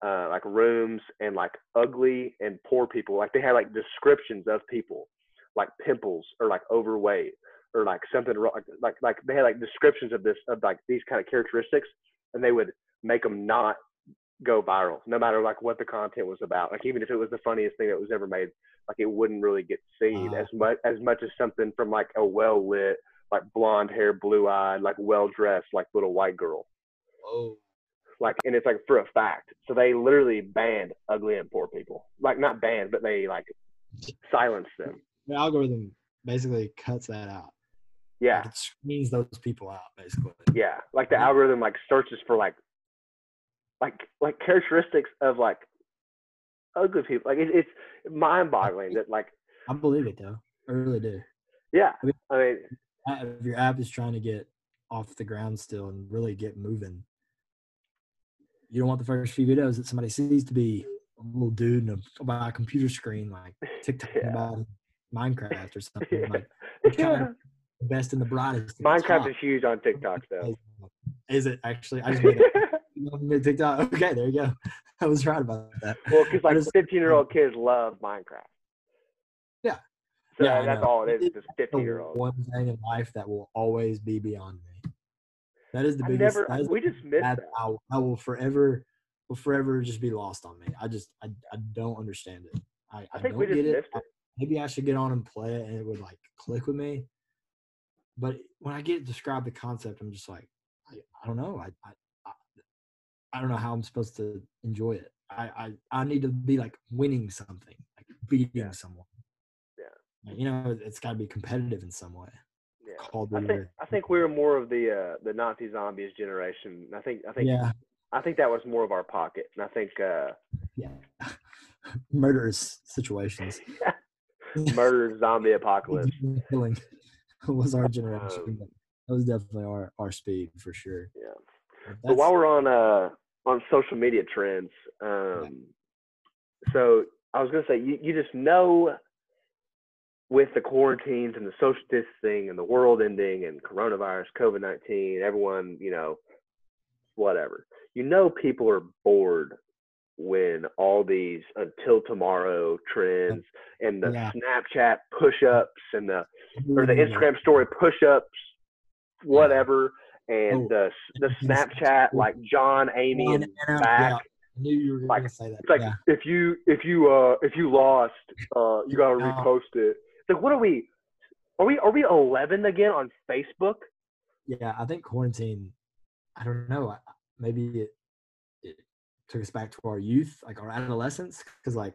uh, like rooms and like ugly and poor people. Like they had like descriptions of people like pimples or like overweight or like something like like they had like descriptions of this of like these kind of characteristics and they would make them not go viral no matter like what the content was about. Like even if it was the funniest thing that was ever made like it wouldn't really get seen Wow. as much as much as something from like a well lit like blonde hair blue eyed like well dressed like little white girl. Oh. Like and it's like for a fact. So they literally banned ugly and poor people. Like not banned but they like silenced them. The algorithm basically cuts that out. yeah. Like, it screens those people out basically. yeah. Like the algorithm like searches for like like like characteristics of like ugly people like it, it's mind-boggling that like I believe it though. I really do. yeah I mean- i mean If your app is trying to get off the ground still and really get moving, you don't want the first few videos that somebody sees to be a little dude in a, by a computer screen like TikTok *laughs* Yeah. about Minecraft or something. *laughs* yeah. Like yeah. best and the brightest. minecraft is huge on tiktok though Is it actually? I just *laughs* made TikTok. *laughs* Okay, there you go. *laughs* I was right about that. well because like 15 year old kids love minecraft Yeah. so Yeah, that's all it is just the 50 year old one thing in life that will always be beyond me. That is the I biggest. never we just missed that that I, I will forever, will forever just be lost on me. I just, I, I don't understand it. I, i I, think don't we just get it. missed it Maybe I should get on and play it, and it would like click with me. But when I get described the concept, I'm just like, I, I don't know. I, I, I, don't know how I'm supposed to enjoy it. I, I, I need to be like winning something, like beating Yeah. someone. Yeah. You know, it's got to be competitive in some way. yeah I think I think we were more of the uh, the Nazi zombies generation. I think I think yeah, I think that was more of our pocket, and I think uh, yeah. *laughs* Murderous situations. murder zombie apocalypse. *laughs* Killing was our generation. Um, that was definitely our, our speed for sure. Yeah. But But while we're on uh on social media trends, um, so I was gonna say you you just know with the quarantines and the social distancing and the world ending and coronavirus, COVID nineteen, everyone you know, whatever. You know, people are bored when all these until tomorrow trends and the Yeah. Snapchat push ups and the or the Instagram story push ups, whatever, and Oh, the the Snapchat like John, Amy, and and back. yeah. I knew you were Like, going to say that. It's like yeah. if you if you uh if you lost, uh you gotta repost it. It's like what are we? Are we are we eleven again on Facebook? yeah, I think quarantine. I don't know. Maybe it, it took us back to our youth, like our adolescence, because like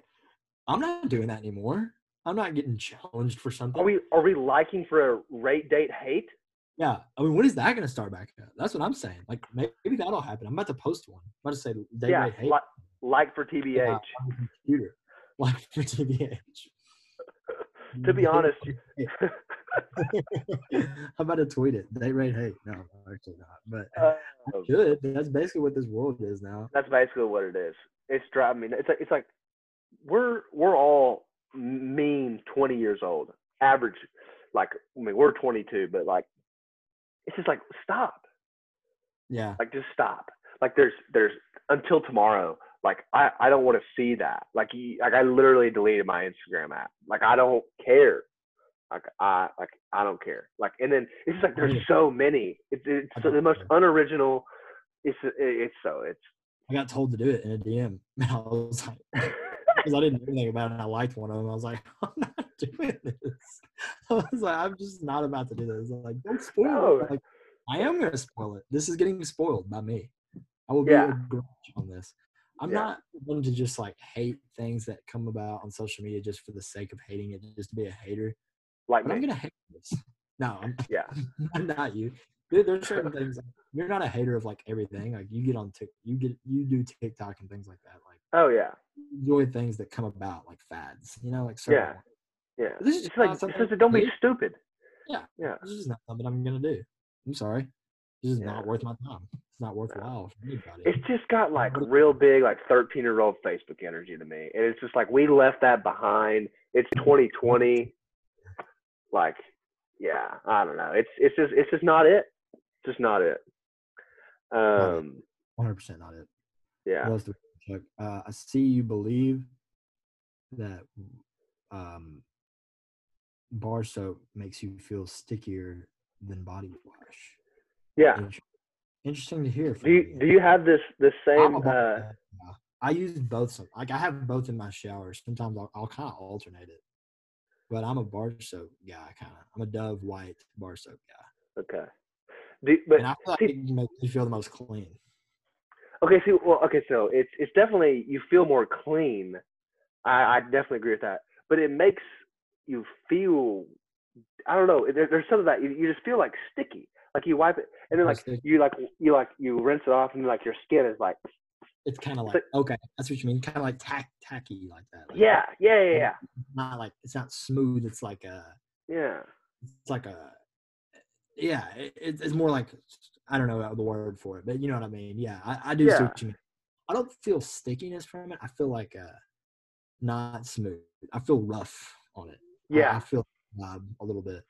I'm not doing that anymore. I'm not getting challenged for something. Are we are we liking for a rate date hate? Yeah, I mean, when is that going to start back up? That's what I'm saying. Like maybe, maybe that'll happen. I'm about to post one. I'm about to say day yeah, rate hate. like like for TBH. Yeah, computer, like for TBH. *laughs* To be honest, *laughs* I'm about to tweet it. They rate hate. No, actually not. But uh, I should. That's basically what this world is now. that's basically what it is. It's driving me. It's like it's like we're we're all mean twenty years old, average. Like I mean, we're twenty two, but like it's just like stop. Yeah. Like just stop. Like there's there's until tomorrow. Like I I don't want to see that. Like you, like I literally deleted my Instagram app. Like I don't care. Like I like I don't care. Like and then it's just like there's so many. It's it's so the most unoriginal. It's it's so it's. I got told to do it in a DM. *laughs* And I was like, *laughs* because I didn't know anything about it I liked one of them. I was like, *laughs* oh, I'm not doing *laughs* this. *laughs* I was like, I'm just not about to do this. I'm like, don't spoil No. it. Like, I am going to spoil it. This is getting spoiled by me. I will be Yeah. a grudge on this. I'm Yeah. not one to just like hate things that come about on social media just for the sake of hating it, just to be a hater. Like I'm gonna hate this. No, I'm, *laughs* Yeah. I'm not you. There, there's certain things. like, You're not a hater of like everything. Like you get on Tik, you get you do TikTok and things like that. Like Oh yeah. enjoy things that come about, like fads. You know, like certain Yeah. Yeah. This is It's like not something just, don't be stupid. Yeah. Yeah. This is not something I'm gonna do. I'm sorry. This is Yeah. not worth my time. It's not worthwhile for anybody. It's just got like real big, like 13 year old Facebook energy to me. And it's just like we left that behind. It's 2020. Like, yeah, I don't know. It's it's just it's just not it. It's just not it. Um, 100 percent not it. yeah. What else do we check? Uh, I see you believe that um, bar soap makes you feel stickier than body wash. Yeah. Interesting to hear. Do From you do you have this this I'm same uh. I use both. Some, like I have both in my shower. Sometimes I'll, I'll kind of alternate it, but I'm a bar soap guy. Kind of. I'm a Dove white bar soap guy, okay. Do, but and I feel like see- it makes me feel the most clean. Okay, see, well, okay, so it's it's definitely you feel more clean. I, I definitely agree with that, but it makes you feel. I don't know. There, there's of that you, you just feel like sticky. Like you wipe it, and then like you like you like you rinse it off, and like your skin is like, It's kind of It's like okay, that's what you mean. Kind of like tack, tacky like that. Like, yeah, yeah, yeah, yeah, Not like it's not smooth. It's like a. yeah. It's like a. Yeah, it, it's more like I don't know the word for it, but you know what I mean. Yeah, I, I do see Yeah. what you mean. I don't feel stickiness from it. I feel like uh, not smooth. I feel rough on it. Yeah. I, feel um, a little bit.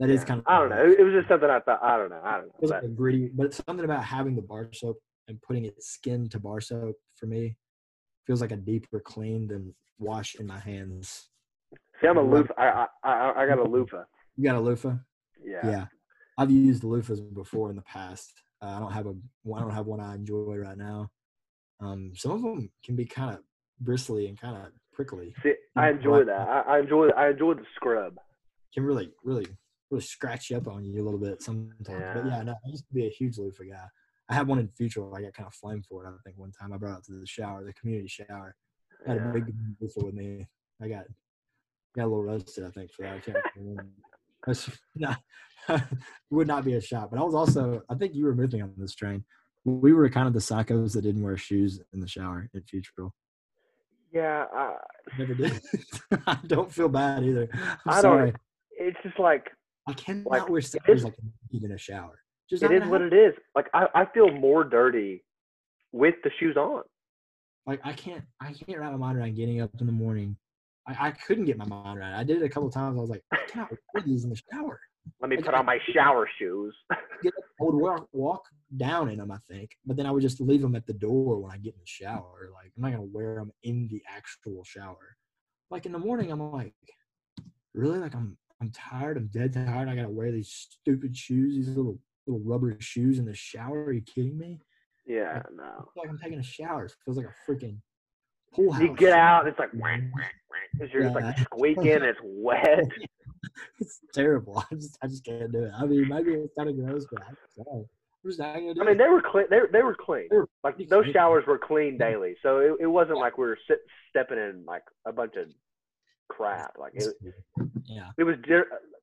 That is yeah. kind of. I don't know. It, it was just something I thought. I don't know. I don't know. feels But, like a gritty, but it's something about having the bar soap and putting it skin to bar soap for me feels like a deeper clean than wash in my hands. see, I'm a loofah. I, I I I got a loofah. You got a loofah? Yeah. Yeah, I've used loofahs before in the past. Uh, I don't have a I don't have one I enjoy right now. Um, some of them can be kind of bristly and kind of prickly. See, I enjoy that. I, I enjoy I enjoy the scrub. Can really really really scratch you up on you a little bit sometimes. But Yeah. yeah, no, I used to be a huge loofah guy. I had one in future. I got kind of flamed for it. I think one time I brought it to the shower, the community shower. I had Yeah. a big loofah with me. I got got a little roasted. I think for that. I can't remember. *laughs* That's *laughs* not *laughs* would not be a shot. But I was also. I think you were with me on this train. We were kind of the psychos that didn't wear shoes in the shower at Future. Yeah. I, Never did. *laughs* *laughs* I don't feel bad either. I'm I don't- it's just like I cannot like, wear sneakers like in a shower. Just it is what it is. Like I, I feel more dirty with the shoes on. like I can't I can't wrap my mind around getting up in the morning. I, I couldn't get my mind around it. I did it a couple times. I was like, I cannot wear these in the shower. Let me put on my shower shoes. *laughs* I would walk, walk down in them, I think, but then I would just leave them at the door when I get in the shower. Like I'm not gonna wear them in the actual shower. Like in the morning, I'm like, really? Like I'm I'm tired. I'm dead tired. I gotta wear these stupid shoes, these little little rubber shoes in the shower. Are you kidding me? yeah, I no. like I'm taking a shower. It feels like a freaking pool house. You get out, it's like whack, whack, whack, 'cause you're just like *laughs* squeaking. It's wet. *laughs* it's terrible. I just I just can't do it. I mean, maybe it's kind of gross, but I am just not gonna do I mean, it. they were clean. They, they were clean. They were Like those showers were clean daily, so it, it wasn't like we were sit, stepping in like a bunch of crap. Like it, yeah, it was.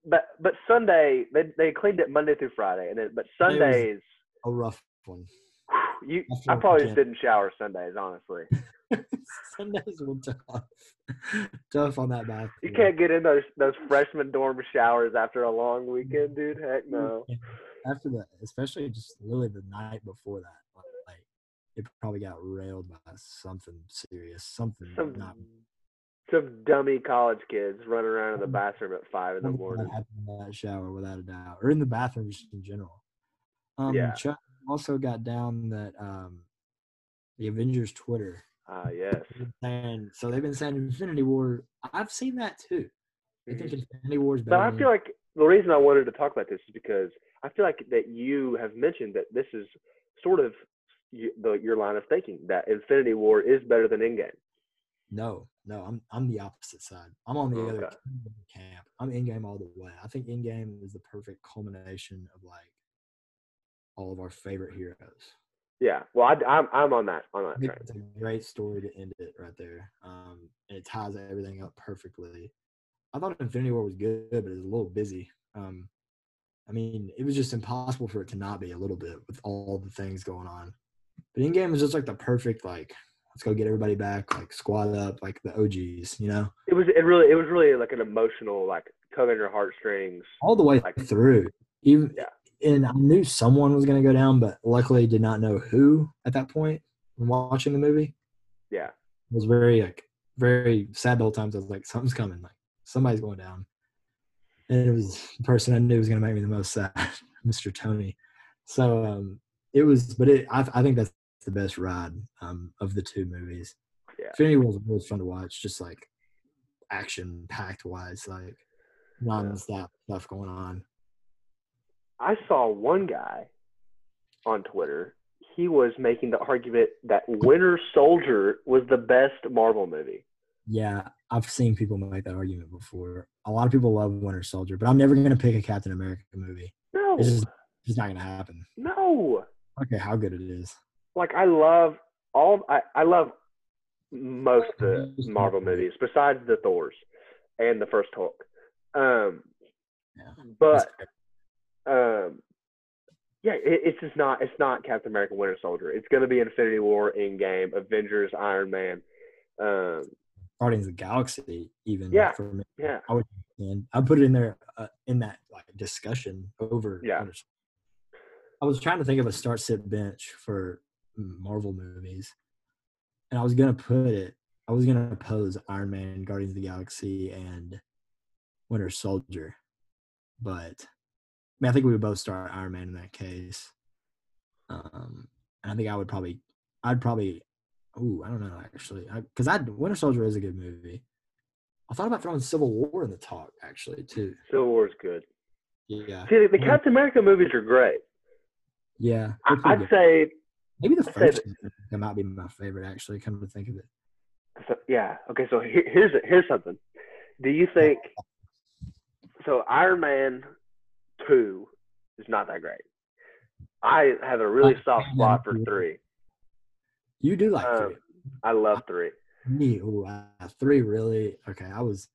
But but Sunday they they cleaned it Monday through Friday, and then but Sundays a rough one. You, I probably just didn't shower Sundays, honestly. *laughs* Sundays were tough. tough on that bathroom. You can't get in those those freshman dorm showers after a long weekend, dude. Heck no. After that, especially just literally the night before that, like it probably got railed by something serious, something Some not. some dummy college kids running around in the bathroom at five in the morning. In that shower, without a doubt, or in the bathroom just in general. Um, Yeah. Chuck also got down that um, the Avengers Twitter Ah, yes. and so they've been saying Infinity War. I've seen that too. They think Mhm. Infinity War is But. I feel like the reason I wanted to talk about this is because I feel like that you have mentioned that this is sort of y- the, your line of thinking that Infinity War is better than Endgame. no, no, I'm I'm the opposite side. I'm on the Oh, other camp. I'm Endgame all the way. I think Endgame is the perfect culmination of like all of our favorite heroes. Yeah. Well, I, I'm I'm on that on that train. it's a great story to end it right there. Um, and it ties everything up perfectly. I thought Infinity War was good, but it was a little busy. Um, I mean, it was just impossible for it to not be a little bit with all the things going on. But Endgame was just like the perfect like let's go get everybody back, like squad up, like the OGs, you know, It was it really it was really like an emotional like tug on your heartstrings. all the way Like- through. Even Yeah. And I knew someone was going to go down, but luckily did not know who at that point when watching the movie. Yeah. It was very like very sad the whole time. So I was like, something's coming, like somebody's going down. And it was the person I knew was gonna make me the most sad, *laughs* Mr. Tony. So um it was but it I I think that's the best ride um of the two movies. Yeah. Infinity War was really fun to watch, just like action packed wise, like non-stop stuff going on. I saw one guy on Twitter. He was making the argument that Winter Soldier was the best Marvel movie. Yeah, I've seen people make that argument before. A lot of people love Winter Soldier, but I'm never gonna pick a Captain America movie. No, It's just it's not gonna happen. no. Okay, how good it is. Like I love all. I I love most of the Marvel movies besides the Thors and the first Hulk. Um, Yeah. but um, yeah, it, it's just not. It's not Captain America: Winter Soldier. It's going to be Infinity War, Endgame, Avengers, Iron Man. Um, Guardians of the Galaxy, even Yeah. for me. yeah, I would and I put it in there uh, in that like discussion over. Yeah. I was trying to think of a start sit bench for Marvel movies, and I was gonna put it. I was gonna oppose Iron Man, Guardians of the Galaxy, and Winter Soldier, but mean I think we would both start Iron Man in that case. Um, and I think I would probably, I'd probably, ooh, I don't know actually, because I, Winter Soldier is a good movie. I thought about throwing Civil War in the talk actually too. Civil War is good. Yeah, See, the, the Yeah. Captain America movies are great. yeah. I, I'd good. say, maybe the I'd first that- that might be my favorite actually. Come to think of it, so, yeah. Okay, so here, here's here's something. Do you think? So Iron Man two is not that great. I have a really soft spot for three. you do like Um, three. I love three. Me, ooh, uh, three really. Okay, I was,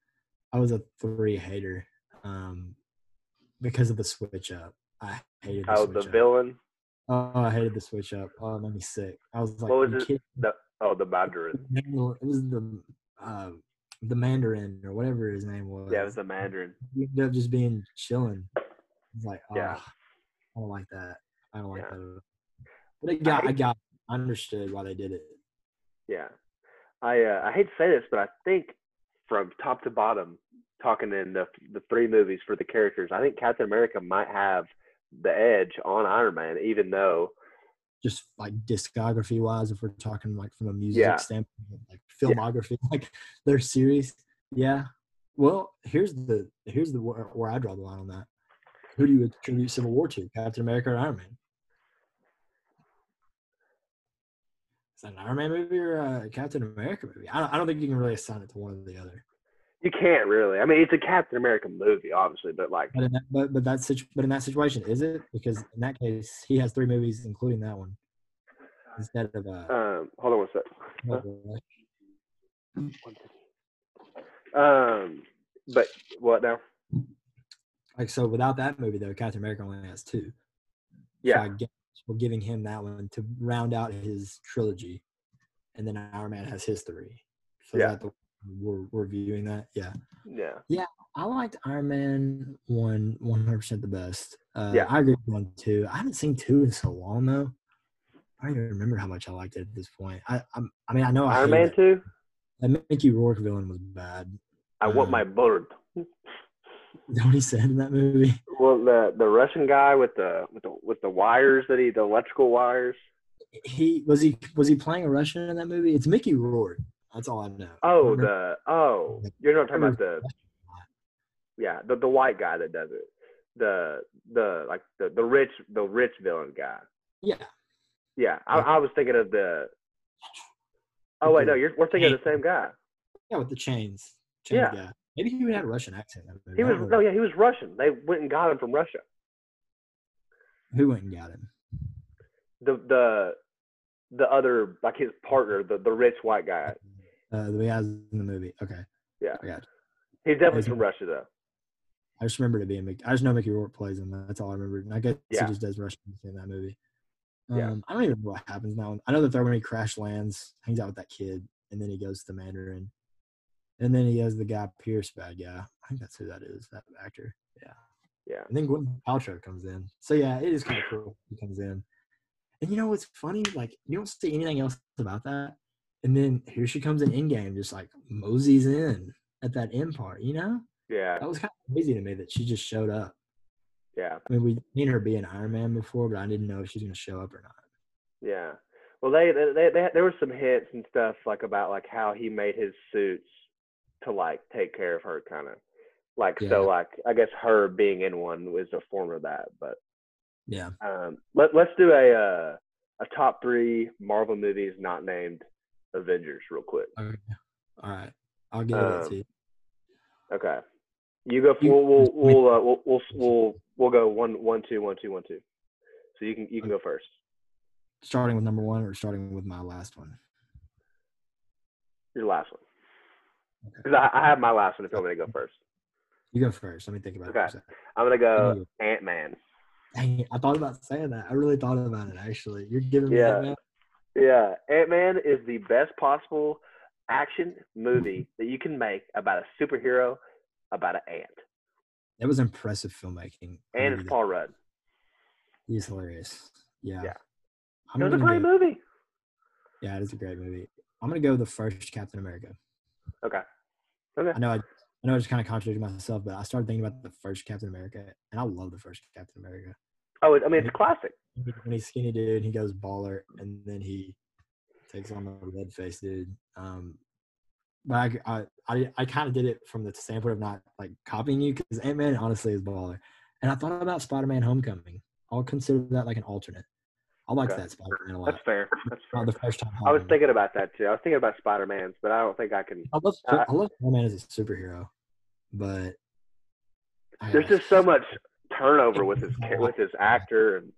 I was a three hater, um, because of the switch up. I hated the Oh, the up. villain. Oh, I hated the switch up. Oh, it made me sick. I was like, What was it? The oh, the Mandarin. it was the uh, the Mandarin or whatever his name was. Yeah, it was the Mandarin. He ended up just being chilling. It's like, oh, Yeah. I don't like that. I don't like Yeah. that. But it got, I hate- got, I understood why they did it. Yeah, I uh, I hate to say this, but I think from top to bottom, talking in the the three movies for the characters, I think Captain America might have the edge on Iron Man, even though Just like discography wise, if we're talking like from a music Yeah. standpoint, like filmography, *laughs* like their series. Yeah. Well, here's the here's the where, where I draw the line on that. Who do you attribute Civil War to? Captain America or Iron Man? Is that an Iron Man movie or a Captain America movie? I don't, I don't think you can really assign it to one or the other. you can't really. I mean, it's a Captain America movie, obviously, but like, But in that, but, but that situ- but in that situation, is it? Because in that case, he has three movies, including that one, instead of uh. um, hold on one sec. uh, Um, but what now? Like so, without that movie though, Captain America only has two. So Yeah, I guess we're giving him that one to round out his trilogy, and then Iron Man has his three. So Yeah. that the, we're we're viewing that. Yeah, Yeah. Yeah, I liked Iron Man one one hundred percent the best. Uh, Yeah. I agree with one two. I haven't seen two in so long though. I don't even remember how much I liked it at this point. I I'm, I mean I know I Iron hated Man two. That Mickey Rourke villain was bad. I want Uh, my bird. Is that what he said in that movie? Well, the the Russian guy with the with the with the wires that he the electrical wires. He was he was he playing a Russian in that movie? It's Mickey Rourke. That's all I know. Oh, Remember- the oh, you're not talking about the yeah the the white guy that does it. The the like the the rich the rich villain guy. yeah. Yeah, I. I was thinking of the. Oh wait, no, you're we're thinking of the same guy. Yeah, with the chains. chains Yeah. guy. Maybe he even had a Russian accent. in that movie. He was no, yeah, he was Russian. They went and got him from Russia. Who went and got him? The the the other like his partner, the the rich white guy. Uh, the guys in the movie. Okay. Yeah. I got. He's definitely from Russia though. I just remember it being Mickey. I just know Mickey Rourke plays him. That's all I remember. And I guess Yeah. he just does Russian in that movie. Um, Yeah. I don't even know what happens now. I know that there when he crash lands, hangs out with that kid, and then he goes to the Mandarin, and then he has the Guy Pearce bad guy. I think that's who that is. That actor. Yeah. Yeah. And then Gwyneth Paltrow comes in. So yeah, it is kind of cool. He comes in, and you know what's funny? Like you don't see anything else about that, and then here she comes in Endgame, just like moseys in at that end part. You know, Yeah, that was kind of crazy to me that she just showed up. yeah, I mean, we've seen her be an Iron Man before, but I didn't know if she's gonna show up or not. yeah. Well, they, they, they, they there were some hints and stuff like about like how he made his suits to like take care of her, kind of like Yeah. so. Like I guess her being in one was a form of that. But Yeah. um, let let's do a uh, a top three Marvel movies not named Avengers real quick. Okay. All right. I'll give it Um, to you. Okay, you go. We'll we'll *laughs* we'll, uh, we'll we'll we'll we'll go one one two one two one two. So you can you can go first. Starting with number one or starting with my last one. Your last one. Okay. Because I, I have my last one if you want me to go first. You go first. Let me think about it. Okay. A second. I'm gonna go Ant Man. Dang it, I thought about saying that. I really thought about it actually. You're giving me Yeah. that now? Yeah, Ant Man is the best possible action movie that you can make about a superhero about an ant, That was impressive filmmaking. And it's Paul Rudd. He's hilarious. Yeah. Yeah. I'm It was a great go- movie. Yeah, it is a great movie. I'm gonna go the first Captain America. Okay. Okay. I know I, I know I just kind of contradicted myself, but I started thinking about the first Captain America, and I love the first Captain America. Oh, I mean it's a classic. When he's skinny dude, he goes baller, and then he takes on the red face dude. Um, but I, I, I, I kind of did it from the standpoint of not like copying you because Ant Man honestly is baller, and I thought about Spider Man Homecoming. I'll consider that like an alternate. I like Okay. that Spider Man a lot. That's fair. That's fair. the first time. I was thinking about that too. I was thinking about Spider Man's, but I don't think I can. I love I love Spider Man as a superhero, but I, There's just so much turnover with his with his *laughs* actor, and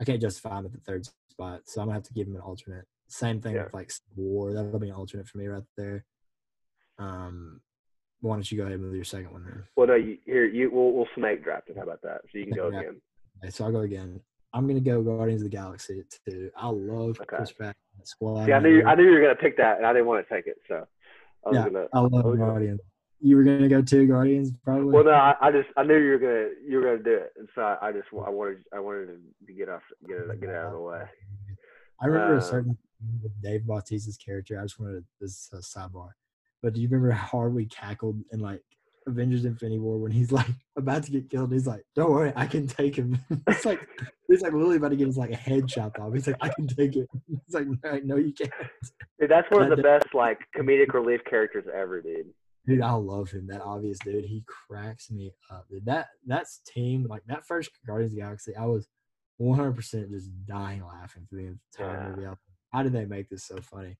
I can't justify him at the third spot, so I'm gonna have to give him an alternate. Same thing Yeah. with like War. That'll be an alternate for me right there. Um, why don't you go ahead with your second one then? well, no, you, here you we'll, we'll snake draft it. How about that? So you can go Yeah. again. Okay, so I'll go again. I'm gonna go Guardians of the Galaxy too. I love Okay. Chris Pratt. Squad. See, I knew you, I knew you were gonna pick that, and I didn't want to take it, so I yeah, gonna. I love gonna- Guardians. You were gonna go two Guardians, probably. Well, no, I, I just I knew you were gonna you were gonna do it, and so I, I just I wanted I wanted to get off get it get it out of the way. I remember Uh, a certain with Dave Bautista's character. I just wanted to, this is a sidebar, but do you remember how hard we cackled and like Avengers: Infinity War when he's like *laughs* about to get killed? He's like, "Don't worry, I can take him." *laughs* it's like he's like literally about to get his like a head chopped off. He's like, "I can take it." *laughs* He's like, "No, you can't." Dude, that's one of That the best like comedic relief characters ever, dude. Dude, I love him. That obvious dude. He cracks me up. Dude, that that's team like that first Guardians of the Galaxy. I was 100 percent just dying laughing through the entire Yeah. movie. I was like, How did they make this so funny?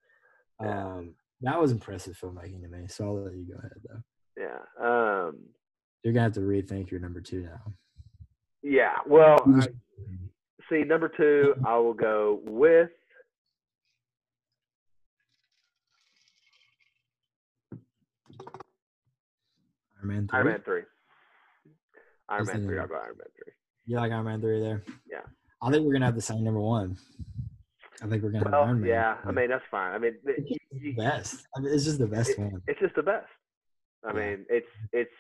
Yeah. Um, that was impressive filmmaking to me. So I'll let you go ahead though. Yeah. Um. You're gonna have to rethink your number two now. Yeah. Well, I, see, number two, I will go with. Iron Man three. Iron Man three. Iron What's Man three. name? I'll go Iron Man three. You like Iron Man three there? Yeah. I think we're gonna have the same number one. I think we're gonna have Iron Man. yeah. I mean, that's fine. I mean, It's just you- the best. I mean, it's just the best it- one. it's just the best. I mean, it's it's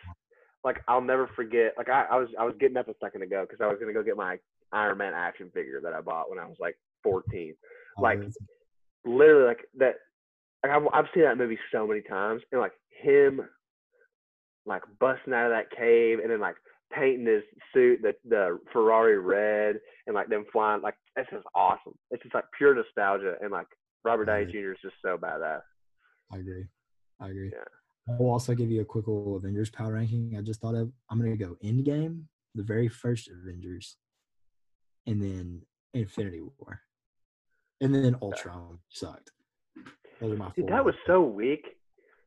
like I'll never forget. Like I, I was I was getting up a second ago because I was gonna go get my Iron Man action figure that I bought when I was like 14. Oh, like, Literally, like that. Like I've, I've seen that movie so many times, and like him, like busting out of that cave, and then like painting his suit the the Ferrari red, and like them flying. Like it's just awesome. It's just like pure nostalgia, and like Robert Downey Jr. is just so badass. I agree. I agree. Yeah. I will also give you a quick little Avengers power ranking. I just thought of. I'm gonna go Endgame, the very first Avengers, and then Infinity War, and then Ultron sucked. Those are my Dude, four. that was so weak.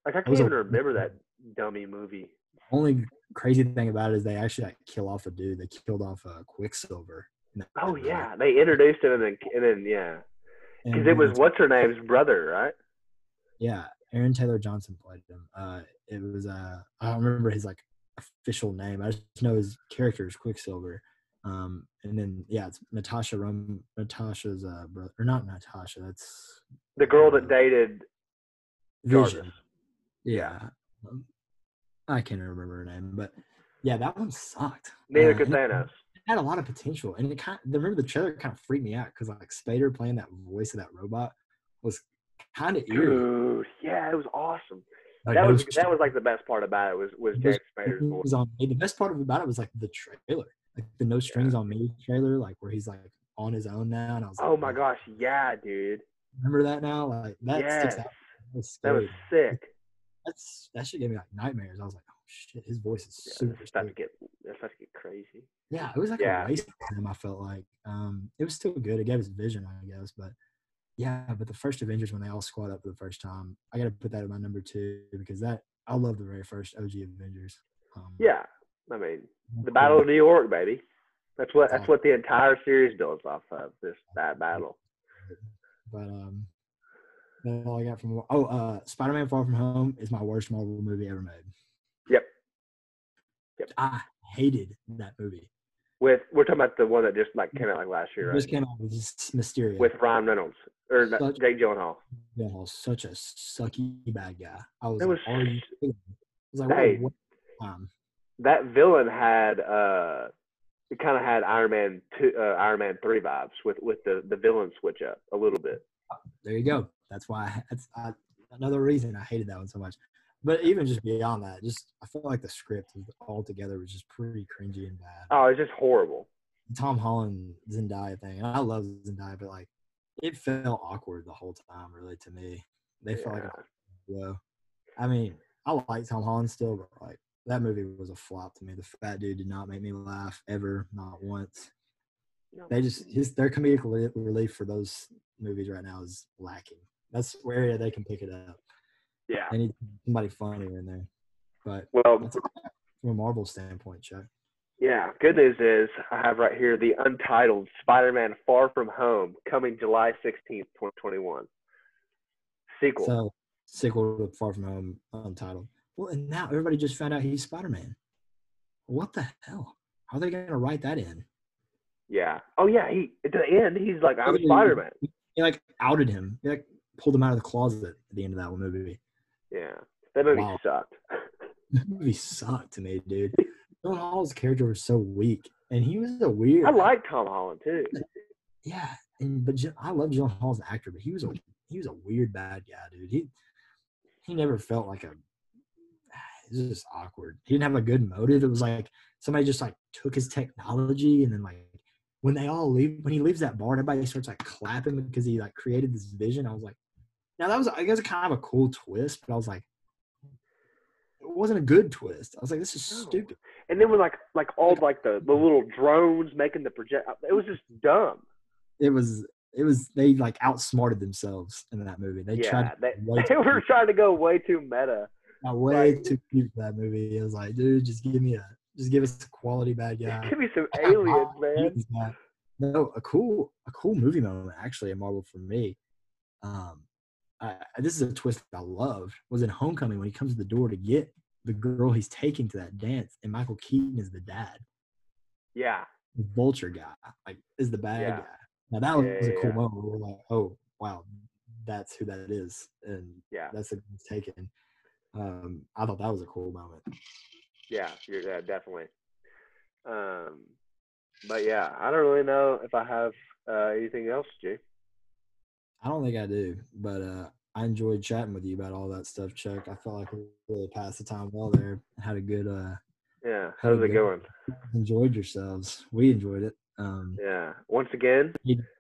Like I can't was a- even remember that *laughs* dummy movie. only crazy thing about it is they actually like kill off a dude. They killed off a Quicksilver. Oh movie. yeah, they introduced him and then and then yeah, because it was what's her name's brother, right? Yeah, Aaron Taylor Johnson played him. Uh, it was uh, I don't remember his like official name. I just know his character is Quicksilver. Um, and then yeah, it's Natasha Rom Natasha's uh brother or not Natasha. That's The girl that dated Vision. Yeah, Um, I can't remember her name, but yeah, that one sucked. Neither Uh, could it Thanos. had a lot of potential, and it kind. remember the trailer kind of freaked me out because like Spader playing that voice of that robot was kind of eerie. Dude, yeah, it was awesome. Like, that no was that was like the best part about it was was It James Spader's voice. was on me. The best part about it was like the trailer, like the No Strings on Me trailer, like where he's like on his own now. And I was like, Oh my gosh, yeah, dude. remember that now? Like that Yes, sticks out. That's that was sick. That's that should give me like nightmares. I was like, oh shit, his voice is Yeah, super. it's about to get it's about to get crazy. Yeah, it was like Yeah. a waste of time. I felt like um, it was still good. It gave us vision, I guess, but yeah. But the first Avengers when they all squad up for the first time, I got to put that in my number two because that I love the very first OG Avengers. Um, Yeah, I mean the. Battle of New York, baby. That's what that's what the entire series builds off of. This that battle. *laughs* But um, that's all I got from. Oh, uh, Spider-Man: Far From Home is my worst Marvel movie ever made. Yep. Yep. I hated that movie. With we're talking about the one that just like came out like last year, right? just came out with this Mysterio. With Ryan Reynolds or Such- Jake Gyllenhaal. Yeah, such a sucky bad guy. I was It like, was-? I was like, Hey. what um, That villain had uh, it kind of had Iron Man two, uh, Iron Man three vibes with with the the villain switch up a little bit. there you go. That's why that's I, another reason I hated that one so much. But even just beyond that, just I felt like the script altogether was just pretty cringy and bad. Oh, it's just horrible. Tom Holland Zendaya thing. And I love Zendaya, but like it felt awkward the whole time, really, to me. They felt like a blow. I mean, I like Tom Holland still, but like that movie was a flop to me. The fat dude did not make me laugh ever, not once. No. They just his their comedic re- relief for those movies right now is lacking. That's where they can pick it up. Yeah. They need somebody funnier in there. But Well, from a Marvel standpoint, Chuck. yeah. Good news is I have right here the untitled Spider-Man: Far From Home coming July sixteenth, twenty twenty-one. Sequel. So sequel to Far From Home, untitled. Well, and now everybody just found out he's Spider Man. What the hell? How are they going to write that in? yeah. Oh yeah. He at the end he's like, I'm Spider-Man. They like outed him. They like pulled him out of the closet at the end of that one movie. Yeah. That movie Wow. sucked. *laughs* That movie sucked to me, dude. Gyllenhaal's character was so weak, and he was a weird. I like Tom Holland too. Yeah, and but I love Dylan Hall as an actor, but he was a he was a weird bad guy, dude. He he never felt like a. *sighs* It was just awkward. He didn't have a good motive. It was like somebody just like took his technology, and then like when they all leave, when he leaves that bar, and everybody starts like clapping because he like created this vision. I was like, now that was I guess kind of a cool twist, but I was like, it wasn't a good twist. I was like, this is No. stupid. And then with like like all like the the little drones making the project, it was just dumb. It was it was they like outsmarted themselves in that movie. They yeah, tried they, *laughs* they were trying to go way too meta. got way like- too cute for that movie. It was like, dude, just give me a just give us a quality bad *laughs* guy. Give me some *laughs* aliens, man. No, a cool a cool movie moment actually in Marvel for me. Um, I, this is a twist I loved was in Homecoming when he comes to the door to get the girl he's taking to that dance, and Michael Keaton is the dad. Yeah, vulture guy, like is the bad Yeah. guy. Now that was a cool yeah. moment. We were like, oh wow, that's who that is, and Yeah. that's the taken. Um, I thought that was a cool moment. Yeah, you're yeah, definitely. Um, but yeah, I don't really know if I have uh, anything else, Jay. I don't think I do, but uh, I enjoyed chatting with you about all that stuff, Chuck. I felt like we really passed the time well there. Had a good, uh, Yeah, how's it going? enjoyed yourselves. We enjoyed it. Um, Yeah, once again,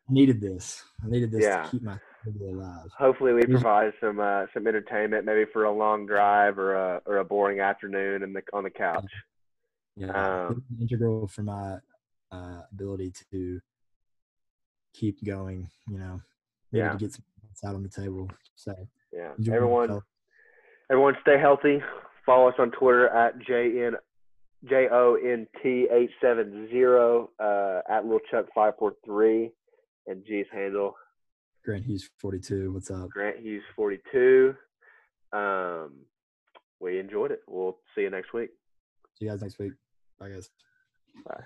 needed this. I needed this Yeah. to keep my family alive. hopefully we provide some uh, some entertainment, maybe for a long drive or a or a boring afternoon in the on the couch. Yeah, Um, integral for my uh, ability to keep going. You know, needed Yeah. to get some points out on the table. So Yeah, everyone, yourself. everyone, stay healthy. Follow us on Twitter at jn j o n t eight seven zero uh, at little Chuck five four three and G's handle Grant Hughes, forty-two. What's up? Grant Hughes forty two. Um, we enjoyed it. We'll see you next week. See you guys next week. Bye, guys. Bye.